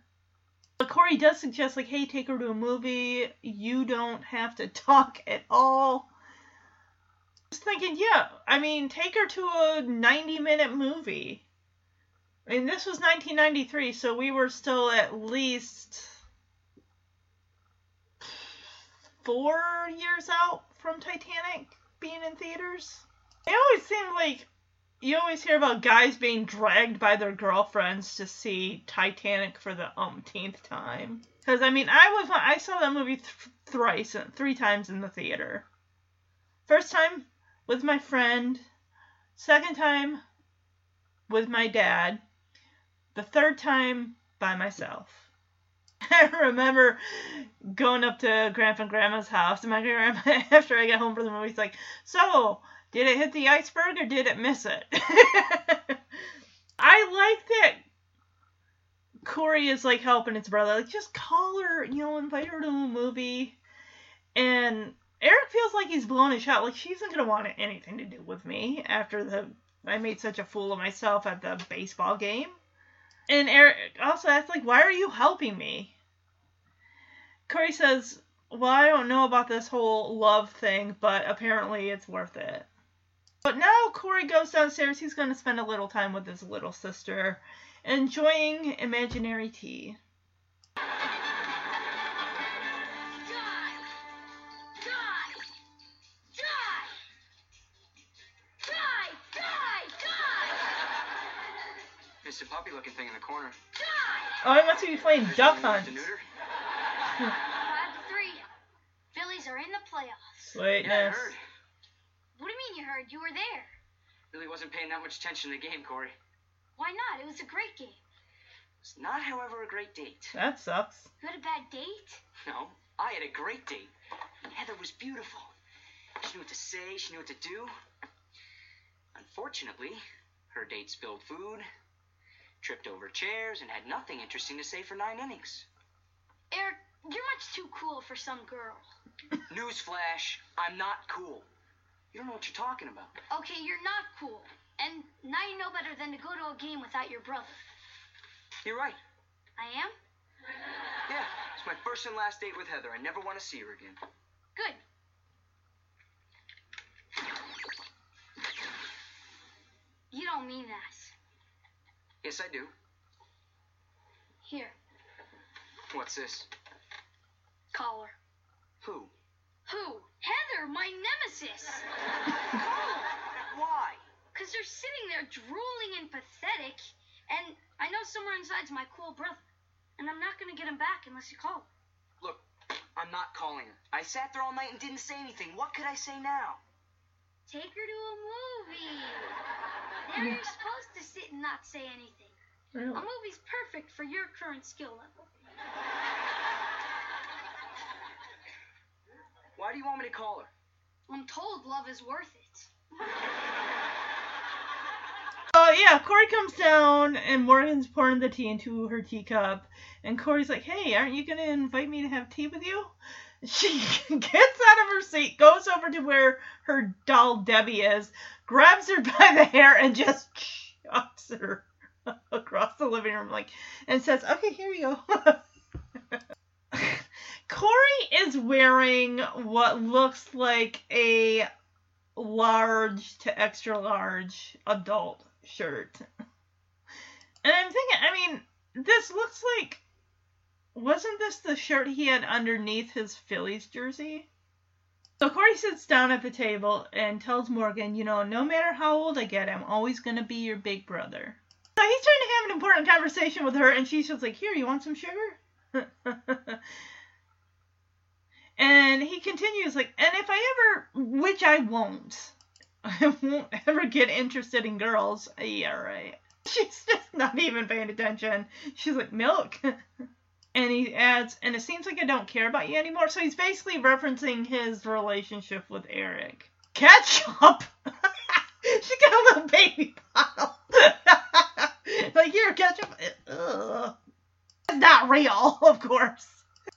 But Corey does suggest, like, hey, take her to a movie. You don't have to (laughs) talk at all. Just thinking, yeah, I mean, take her to a 90 minute movie. I mean, this was 1993, so we were still at least four years out from Titanic being in theaters. It always seemed like you always hear about guys being dragged by their girlfriends to see Titanic for the umpteenth time. Because I mean, I was I saw that movie th- thrice, three times in the theater. First time with my friend. Second time with my dad. The third time by myself. (laughs) I remember going up to Grandpa and Grandma's house, and my grandma, (laughs) after I got home from the movie, like, "So, did it hit the iceberg or did it miss it?" (laughs) I like that Corey is like helping his brother, like just call her, you know, invite her to a movie, and Eric feels like he's blown his shot. Like she isn't gonna want anything to do with me after the I made such a fool of myself at the baseball game. And Eric also asks, like, why are you helping me? Corey says, well, I don't know about this whole love thing, but apparently it's worth it. But now Corey goes downstairs. He's going to spend a little time with his little sister, enjoying imaginary tea. It's a puppy looking thing in the corner. Oh, I must be playing Duck Hunt. To neuter? Five to three. Phillies are in the playoffs. Yeah, I Sweetness. heard. What do you mean you heard? You were there. Really wasn't paying that much attention to the game, Corey. Why not? It was a great game. It's not, however, a great date. That sucks. You had a bad date? No, I had a great date. Heather was beautiful. She knew what to say, she knew what to do. Unfortunately, her date spilled food, tripped over chairs, and had nothing interesting to say for nine innings. Eric, you're much too cool for some girl. (laughs) Newsflash, I'm not cool. You don't know what you're talking about. Okay, you're not cool. And now you know better than to go to a game without your brother. You're right. I am? Yeah, it's my first and last date with Heather. I never want to see her again. Good. You don't mean that. Yes, I do. Here, What's this? collar. Who? Who? Heather, my nemesis. Why? Because they're sitting there drooling and pathetic, and I know somewhere inside's my cool brother. And I'm not going to get him back unless you call him. Look, I'm not calling her. I sat there all night and didn't say anything. What could I say now? Take her to a movie. There you're supposed to sit and not say anything. Really? A movie's perfect for your current skill level. Why do you want me to call her? I'm told love is worth it. Oh yeah, Corey comes down and Morgan's pouring the tea into her teacup, and Corey's like, "Hey, aren't you gonna invite me to have tea with you?" (laughs) She (laughs) gets out of her seat, goes over to where her doll Debbie is, grabs her by the hair, and just chucks her across the living room, like, and says, "Okay, here you go." (laughs) Corey is wearing what looks like a large to extra large adult shirt. And I'm thinking, I mean, this looks like. Wasn't this the shirt he had underneath his Phillies jersey? So Corey sits down at the table and tells Morgan, you know, no matter how old I get, I'm always going to be your big brother. So he's trying to have an important conversation with her, and she's just like, here, you want some sugar? (laughs) and he continues, like, and if I ever, which I won't, (laughs) I won't ever get interested in girls. Yeah, right. (laughs) She's just not even paying attention. She's like, milk. And he adds, and it seems like I don't care about you anymore. So he's basically referencing his relationship with Eric. Ketchup! (laughs) she got a little baby bottle. (laughs) like, here, ketchup. Ugh. It's not real, (laughs) of course.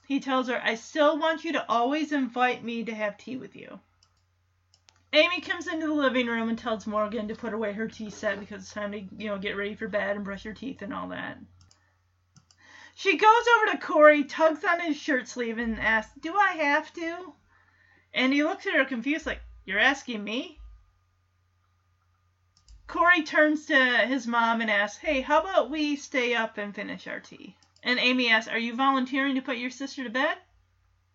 He tells her, I still want you to always invite me to have tea with you. Amy comes into the living room and tells Morgan to put away her tea set because it's time to, you know, get ready for bed and brush your teeth and all that. She goes over to Corey, tugs on his shirt sleeve, and asks, Do I have to? And he looks at her confused, like, You're asking me? Corey turns to his mom and asks, Hey, how about we stay up and finish our tea? And Amy asks, Are you volunteering to put your sister to bed?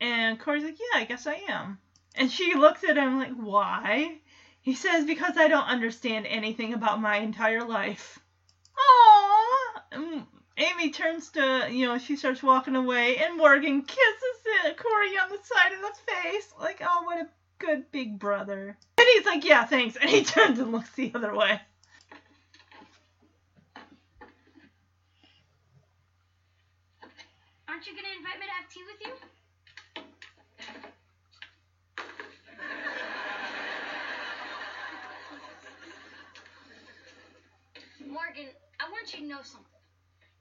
And Corey's like, Yeah, I guess I am. And she looks at him like, Why? He says, Because I don't understand anything about my entire life. Aww. Mm, Amy turns to, you know, she starts walking away, and Morgan kisses Corey on the side of the face. Like, oh, what a good big brother. And he's like, yeah, thanks. And he (laughs) turns and looks the other way. Aren't you gonna invite me to have tea with you? Morgan, I want you to know something.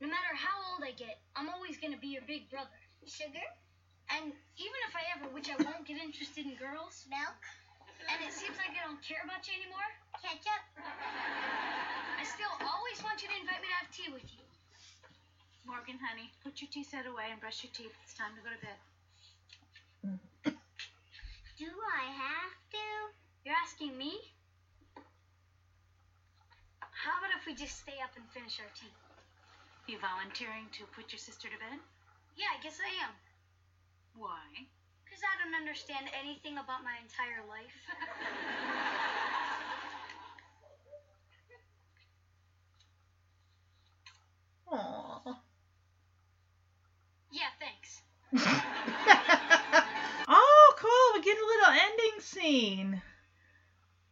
No matter how old I get, I'm always gonna be your big brother. Sugar? And even if I ever, which I won't, get interested in girls. Milk? And it seems like I don't care about you anymore. Ketchup? I still always want you to invite me to have tea with you. Morgan, honey, put your tea set away and brush your teeth. It's time to go to bed. Do I have to? You're asking me? How about if we just stay up and finish our tea? You volunteering to put your sister to bed? Yeah, I guess I am. Why? Because I don't understand anything about my entire life. (laughs) Aww. yeah, thanks. (laughs) Oh, cool. We get a little ending scene.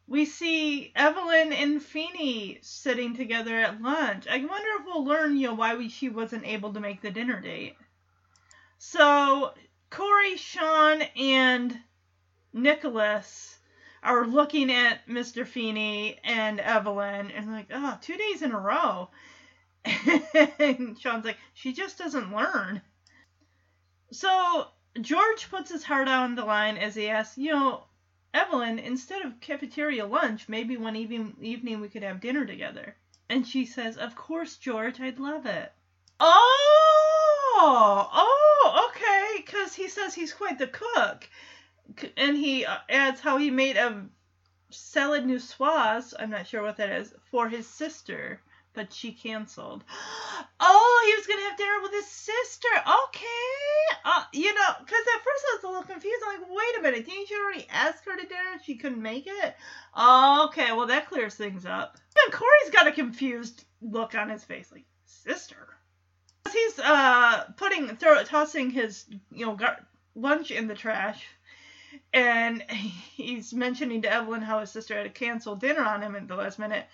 We see Evelyn and Feeney sitting together at lunch. I wonder if we'll learn, you know, why we, she wasn't able to make the dinner date. So, Corey, Sean, and Nicholas are looking at Mr. Feeney and Evelyn and like, oh, two days in a row. (laughs) and Sean's like, she just doesn't learn. So George puts his heart on the line as he asks, you know, Evelyn, instead of cafeteria lunch, maybe one evening, we could have dinner together. And she says, of course, George, I'd love it. Oh, oh, okay, because he says he's quite the cook. And he uh, adds how he made a salad niçoise, I'm not sure what that is, for his sister, but she canceled. (gasps) Oh, he was to have dinner with his sister. Okay. Uh, you know, because at first I was a little confused. I'm like, wait a minute, didn't you already ask her to dinner she couldn't make it? Okay, well, that clears things up. And Corey's got a confused look on his face, like, sister? He's uh putting, throw, tossing his, you know, gar- lunch in the trash and he's mentioning to Evelyn how his sister had to cancel dinner on him at the last minute.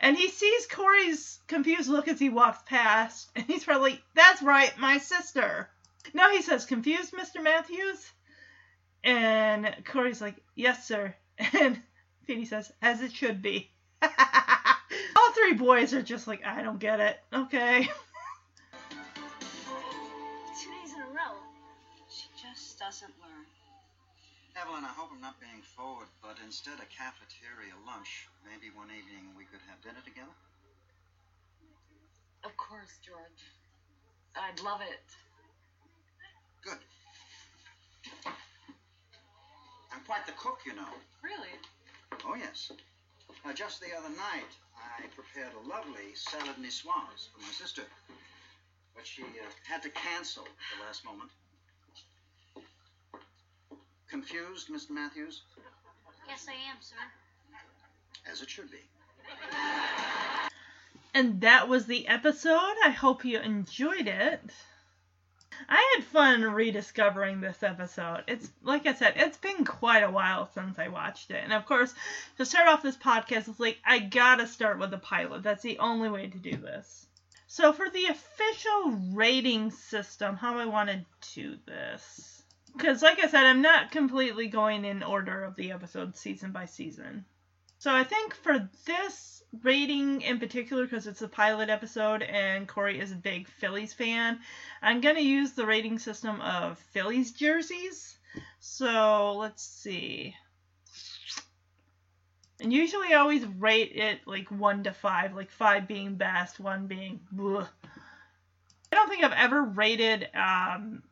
And he sees Corey's confused look as he walks past, and he's probably, that's right, my sister. Now he says, confused, Mr. Matthews? And Corey's like, yes, sir. (laughs) And Feeney says, as it should be. (laughs) All three boys are just like, I don't get it. Okay. (laughs) Two days in a row. She just doesn't learn. Evelyn, I hope I'm not being forward, but instead of cafeteria lunch, maybe one evening we could have dinner together? Of course, George. I'd love it. Good. I'm quite the cook, you know. Really? Oh, yes. Uh, just the other night, I prepared a lovely salad niçoise for my sister, but she uh, had to cancel at the last moment. Confused, Mr. Matthews? Yes, I am, sir. As it should be. And that was the episode. I hope you enjoyed it. I had fun rediscovering this episode. It's like I said, it's been quite a while since I watched it. And of course, to start off this podcast, it's like I gotta start with the pilot. That's the only way to do this. So for the official rating system, how I want to do this. Because like I said, I'm not completely going in order of the episodes season by season. So I think for this rating in particular, because it's a pilot episode and Corey is a big Phillies fan, I'm going to use the rating system of Phillies jerseys. So let's see. And usually I always rate it like 1 to 5, like 5 being best, 1 being bleh. I don't think I've ever rated um,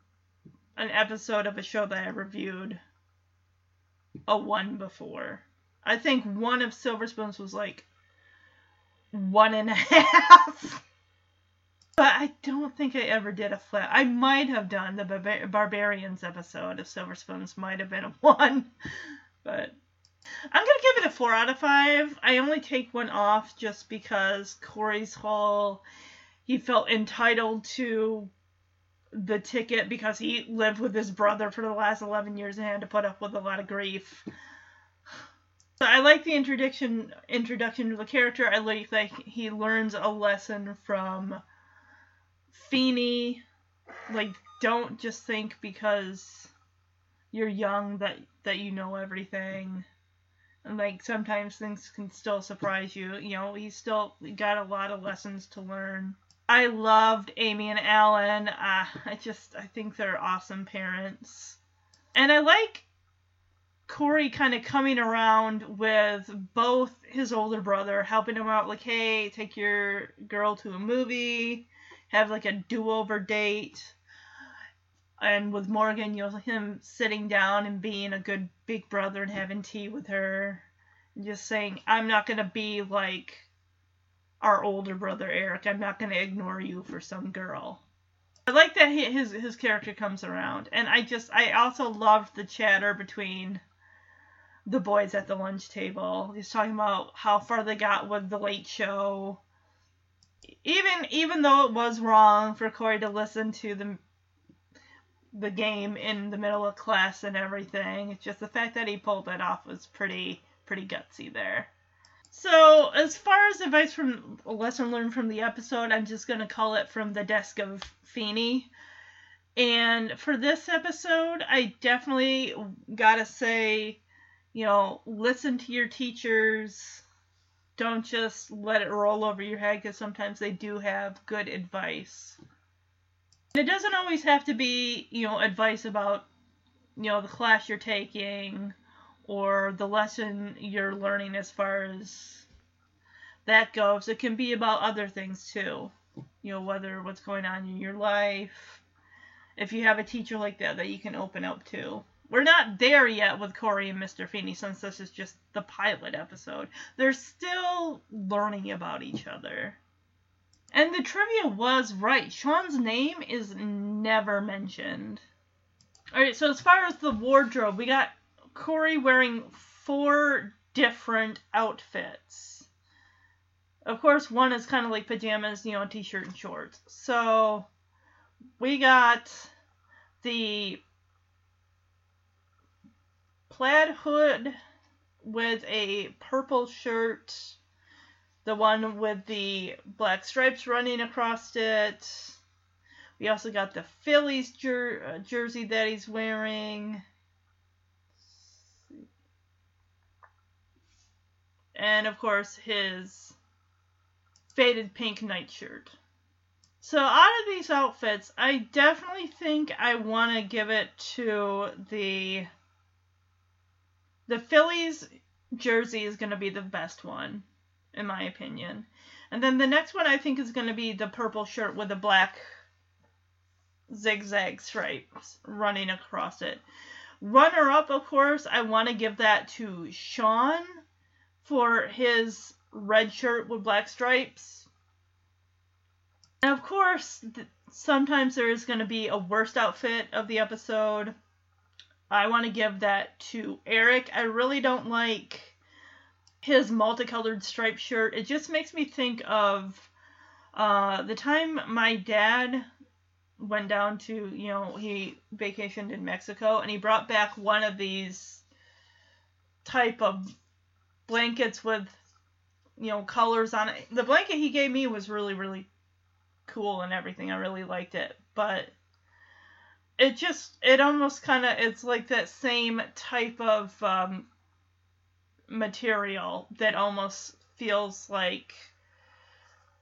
an episode of a show that I reviewed a 1 before. I think one of Silver Spoons was like one and a (laughs) half. But I don't think I ever did a flat. I might have done the Barba- Barbarians episode of Silver Spoons, might have been a (laughs) one. But I'm gonna give it a four out of five. I only take one off just because Corey's Hall, he felt entitled to the ticket because he lived with his brother for the last 11 years and had to put up with a lot of grief. So I like the introduction introduction to the character. I like that he learns a lesson from Feeney. Like, don't just think because you're young that that you know everything. And like sometimes things can still surprise you. You know, he's still got a lot of lessons to learn. I loved Amy and Alan. Uh, I just I think they're awesome parents. And I like Corey kind of coming around with both his older brother helping him out like, "Hey, take your girl to a movie, have like a do-over date." And with Morgan, you know, him sitting down and being a good big brother and having tea with her, and just saying, "I'm not gonna be like our older brother Eric. I'm not gonna ignore you for some girl." I like that he, his his character comes around, and I just I also loved the chatter between the boys at the lunch table. He's talking about how far they got with the late show. Even even though it was wrong for Corey to listen to the the game in the middle of class and everything, it's just the fact that he pulled it off was pretty pretty gutsy there. So, as far as advice from a lesson learned from the episode, I'm just gonna call it from the desk of Feeney. And for this episode, I definitely gotta say, you know, listen to your teachers. Don't just let it roll over your head because sometimes they do have good advice. It doesn't always have to be, you know, advice about, you know, the class you're taking or the lesson you're learning as far as that goes. It can be about other things too. You know, whether what's going on in your life. If you have a teacher like that that you can open up to. We're not there yet with Corey and Mr. Feeney since this is just the pilot episode. They're still learning about each other. And the trivia was right. Sean's name is never mentioned. Alright, so as far as the wardrobe, we got Corey wearing four different outfits. Of course, one is kind of like pajamas, you know, t shirt and shorts. So we got the plaid hood with a purple shirt, the one with the black stripes running across it. We also got the Phillies jer- uh, jersey that he's wearing. And of course, his faded pink nightshirt. So, out of these outfits, I definitely think I want to give it to the the Phillies jersey is going to be the best one, in my opinion. And then the next one I think is going to be the purple shirt with the black zigzag stripes running across it. Runner up, of course, I want to give that to Sean for his red shirt with black stripes. And of course, th- sometimes there is going to be a worst outfit of the episode. I want to give that to Eric. I really don't like his multicolored striped shirt. It just makes me think of uh, the time my dad went down to, you know, he vacationed in Mexico and he brought back one of these type of blankets with, you know, colors on it. The blanket he gave me was really, really cool and everything. I really liked it. But it just it almost kind of it's like that same type of um, material that almost feels like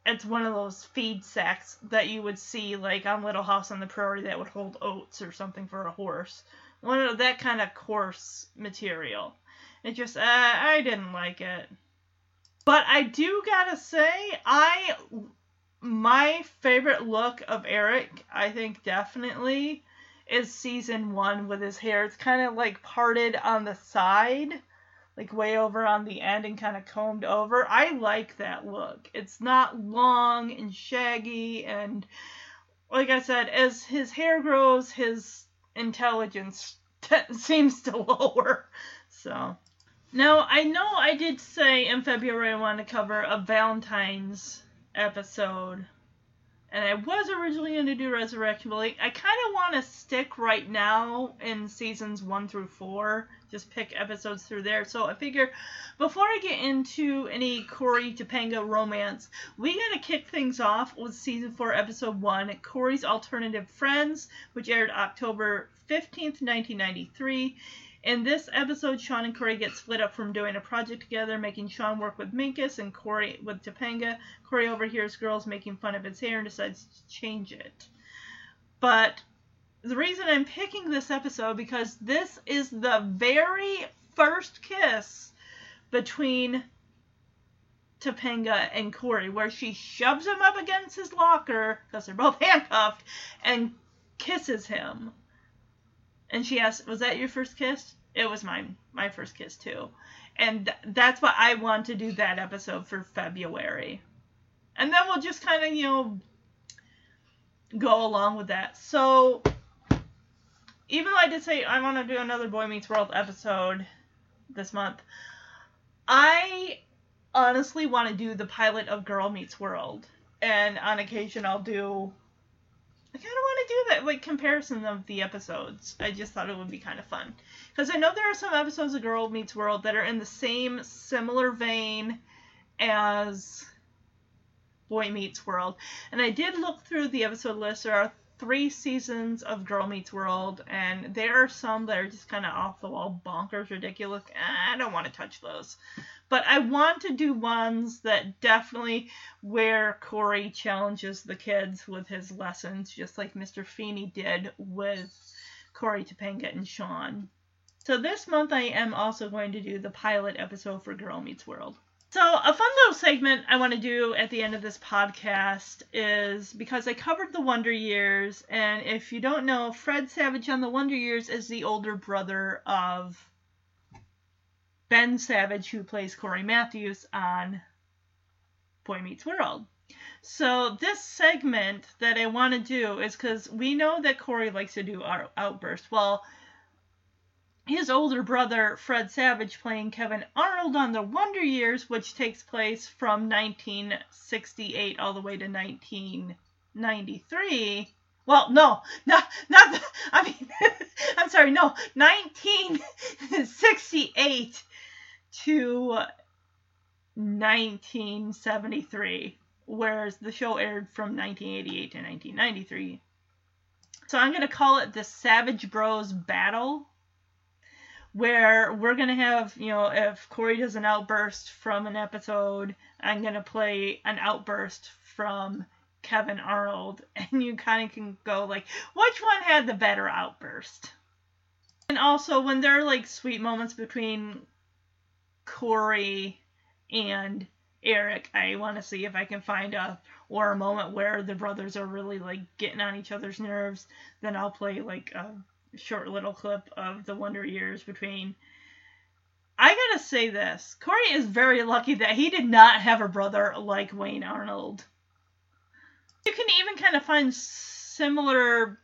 it's one of those feed sacks that you would see like on Little House on the Prairie that would hold oats or something for a horse. One of that kind of coarse material. It just uh, I didn't like it. But I do gotta say I my favorite look of Eric, I think definitely is season one with his hair. It's kind of like parted on the side, like way over on the end and kind of combed over. I like that look. It's not long and shaggy and like I said, as his hair grows, his intelligence t- (laughs) seems to lower. So now I know I did say in February I wanted to cover a Valentine's episode and I was originally going to do Resurrection, but like, I kind of want to stick right now in seasons one through four, just pick episodes through there. So I figure before I get into any Corey Topanga romance, we got to kick things off with season four, episode one, Corey's Alternative Friends, which aired October 15th, 1993. In this episode, Sean and Corey get split up from doing a project together, making Sean work with Minkus and Corey with Topanga. Corey overhears girls making fun of his hair and decides to change it. But the reason I'm picking this episode because this is the very first kiss between Topanga and Corey, where she shoves him up against his locker because they're both (laughs) handcuffed and kisses him. And she asked, "Was that your first kiss?" It was mine, my first kiss too. And th- that's what I want to do that episode for February. And then we'll just kind of, you know, go along with that. So, even though I did say I want to do another Boy Meets World episode this month, I honestly want to do the pilot of Girl Meets World. And on occasion, I'll do kind of want to do that, like comparison of the episodes. I just thought it would be kind of fun because I know there are some episodes of Girl Meets World that are in the same similar vein as Boy Meets World, and I did look through the episode list. There are three seasons of Girl Meets World, and there are some that are just kind of off the wall, bonkers, ridiculous. I don't want to touch those. But I want to do ones that definitely where Corey challenges the kids with his lessons, just like Mr. Feeney did with Corey Topanga and Sean. So this month I am also going to do the pilot episode for Girl Meets World. So, a fun little segment I want to do at the end of this podcast is because I covered the Wonder Years, and if you don't know, Fred Savage on the Wonder Years is the older brother of Ben Savage, who plays Corey Matthews on Boy Meets World. So, this segment that I want to do is because we know that Corey likes to do our outbursts. Well, his older brother Fred Savage playing Kevin Arnold on The Wonder Years, which takes place from 1968 all the way to 1993. Well, no, not not. The, (laughs) I mean, (laughs) I'm sorry, no, 1968 to 1973, whereas the show aired from 1988 to 1993. So I'm gonna call it the Savage Bros Battle where we're gonna have, you know, if Corey does an outburst from an episode, I'm gonna play an outburst from Kevin Arnold, (laughs) and you kind of can go like, which one had the better outburst? And also, when there are like sweet moments between Corey and Eric, I want to see if I can find a or a moment where the brothers are really like getting on each other's nerves. Then I'll play like a short little clip of the Wonder Years between. I gotta say this Corey is very lucky that he did not have a brother like Wayne Arnold. You can even kind of find similar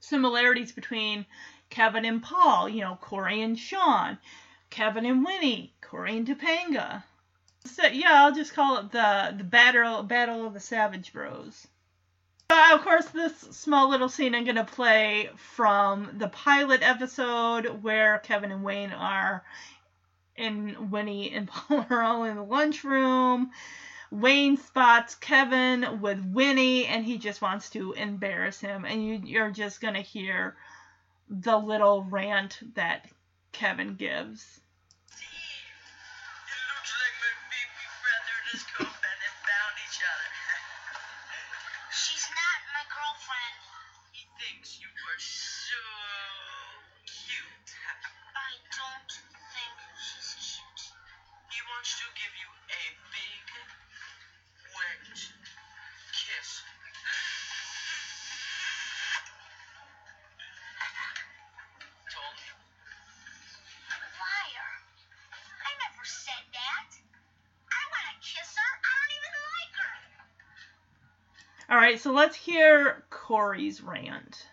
similarities between Kevin and Paul, you know, Corey and Sean, Kevin and Winnie, Corey and Topanga. So yeah, I'll just call it the the battle battle of the Savage Bros. Of course, this small little scene I'm to play from the pilot episode where Kevin and Wayne are and Winnie and (laughs) Paul are all in the lunchroom. Wayne spots Kevin with Winnie and he just wants to embarrass him. And you, you're just going to hear the little rant that Kevin gives. Corey's rant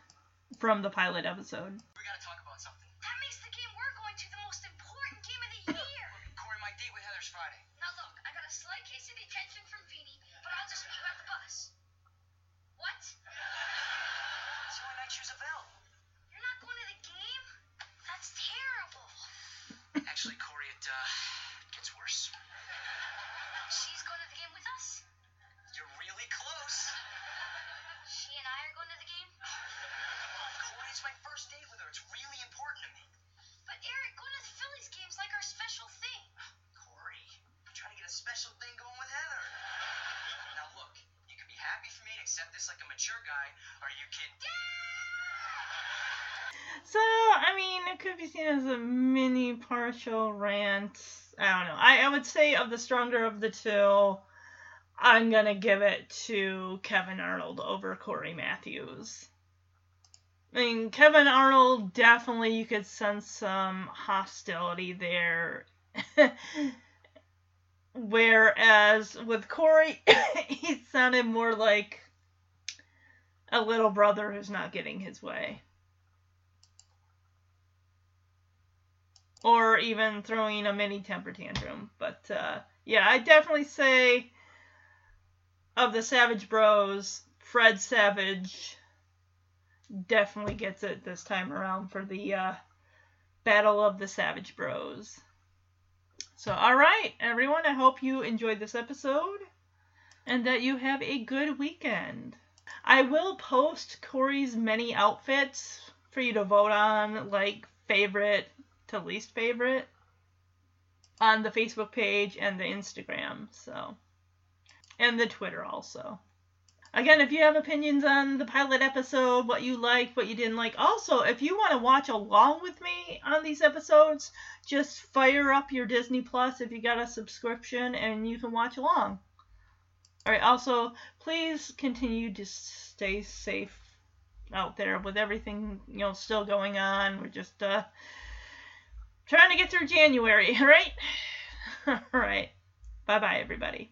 from the pilot episode. Would say of the stronger of the two, I'm gonna give it to Kevin Arnold over Cory Matthews. I mean, Kevin Arnold definitely you could sense some hostility there. (laughs) Whereas with Cory, (laughs) he sounded more like a little brother who's not getting his way. Or even throwing a mini temper tantrum. But uh, yeah, I definitely say of the Savage Bros, Fred Savage definitely gets it this time around for the uh, Battle of the Savage Bros. So, alright, everyone, I hope you enjoyed this episode and that you have a good weekend. I will post Cory's many outfits for you to vote on, like favorite to least favorite, on the Facebook page and the Instagram, so. And the Twitter also. Again, if you have opinions on the pilot episode, what you liked, what you didn't like, also, if you want to watch along with me on these episodes, just fire up your Disney Plus if you got a subscription and you can watch along. Alright, also, please continue to stay safe out there with everything, you know, still going on. We're just, uh, trying to get through January, (laughs) alright? (sighs) alright. Bye bye, everybody.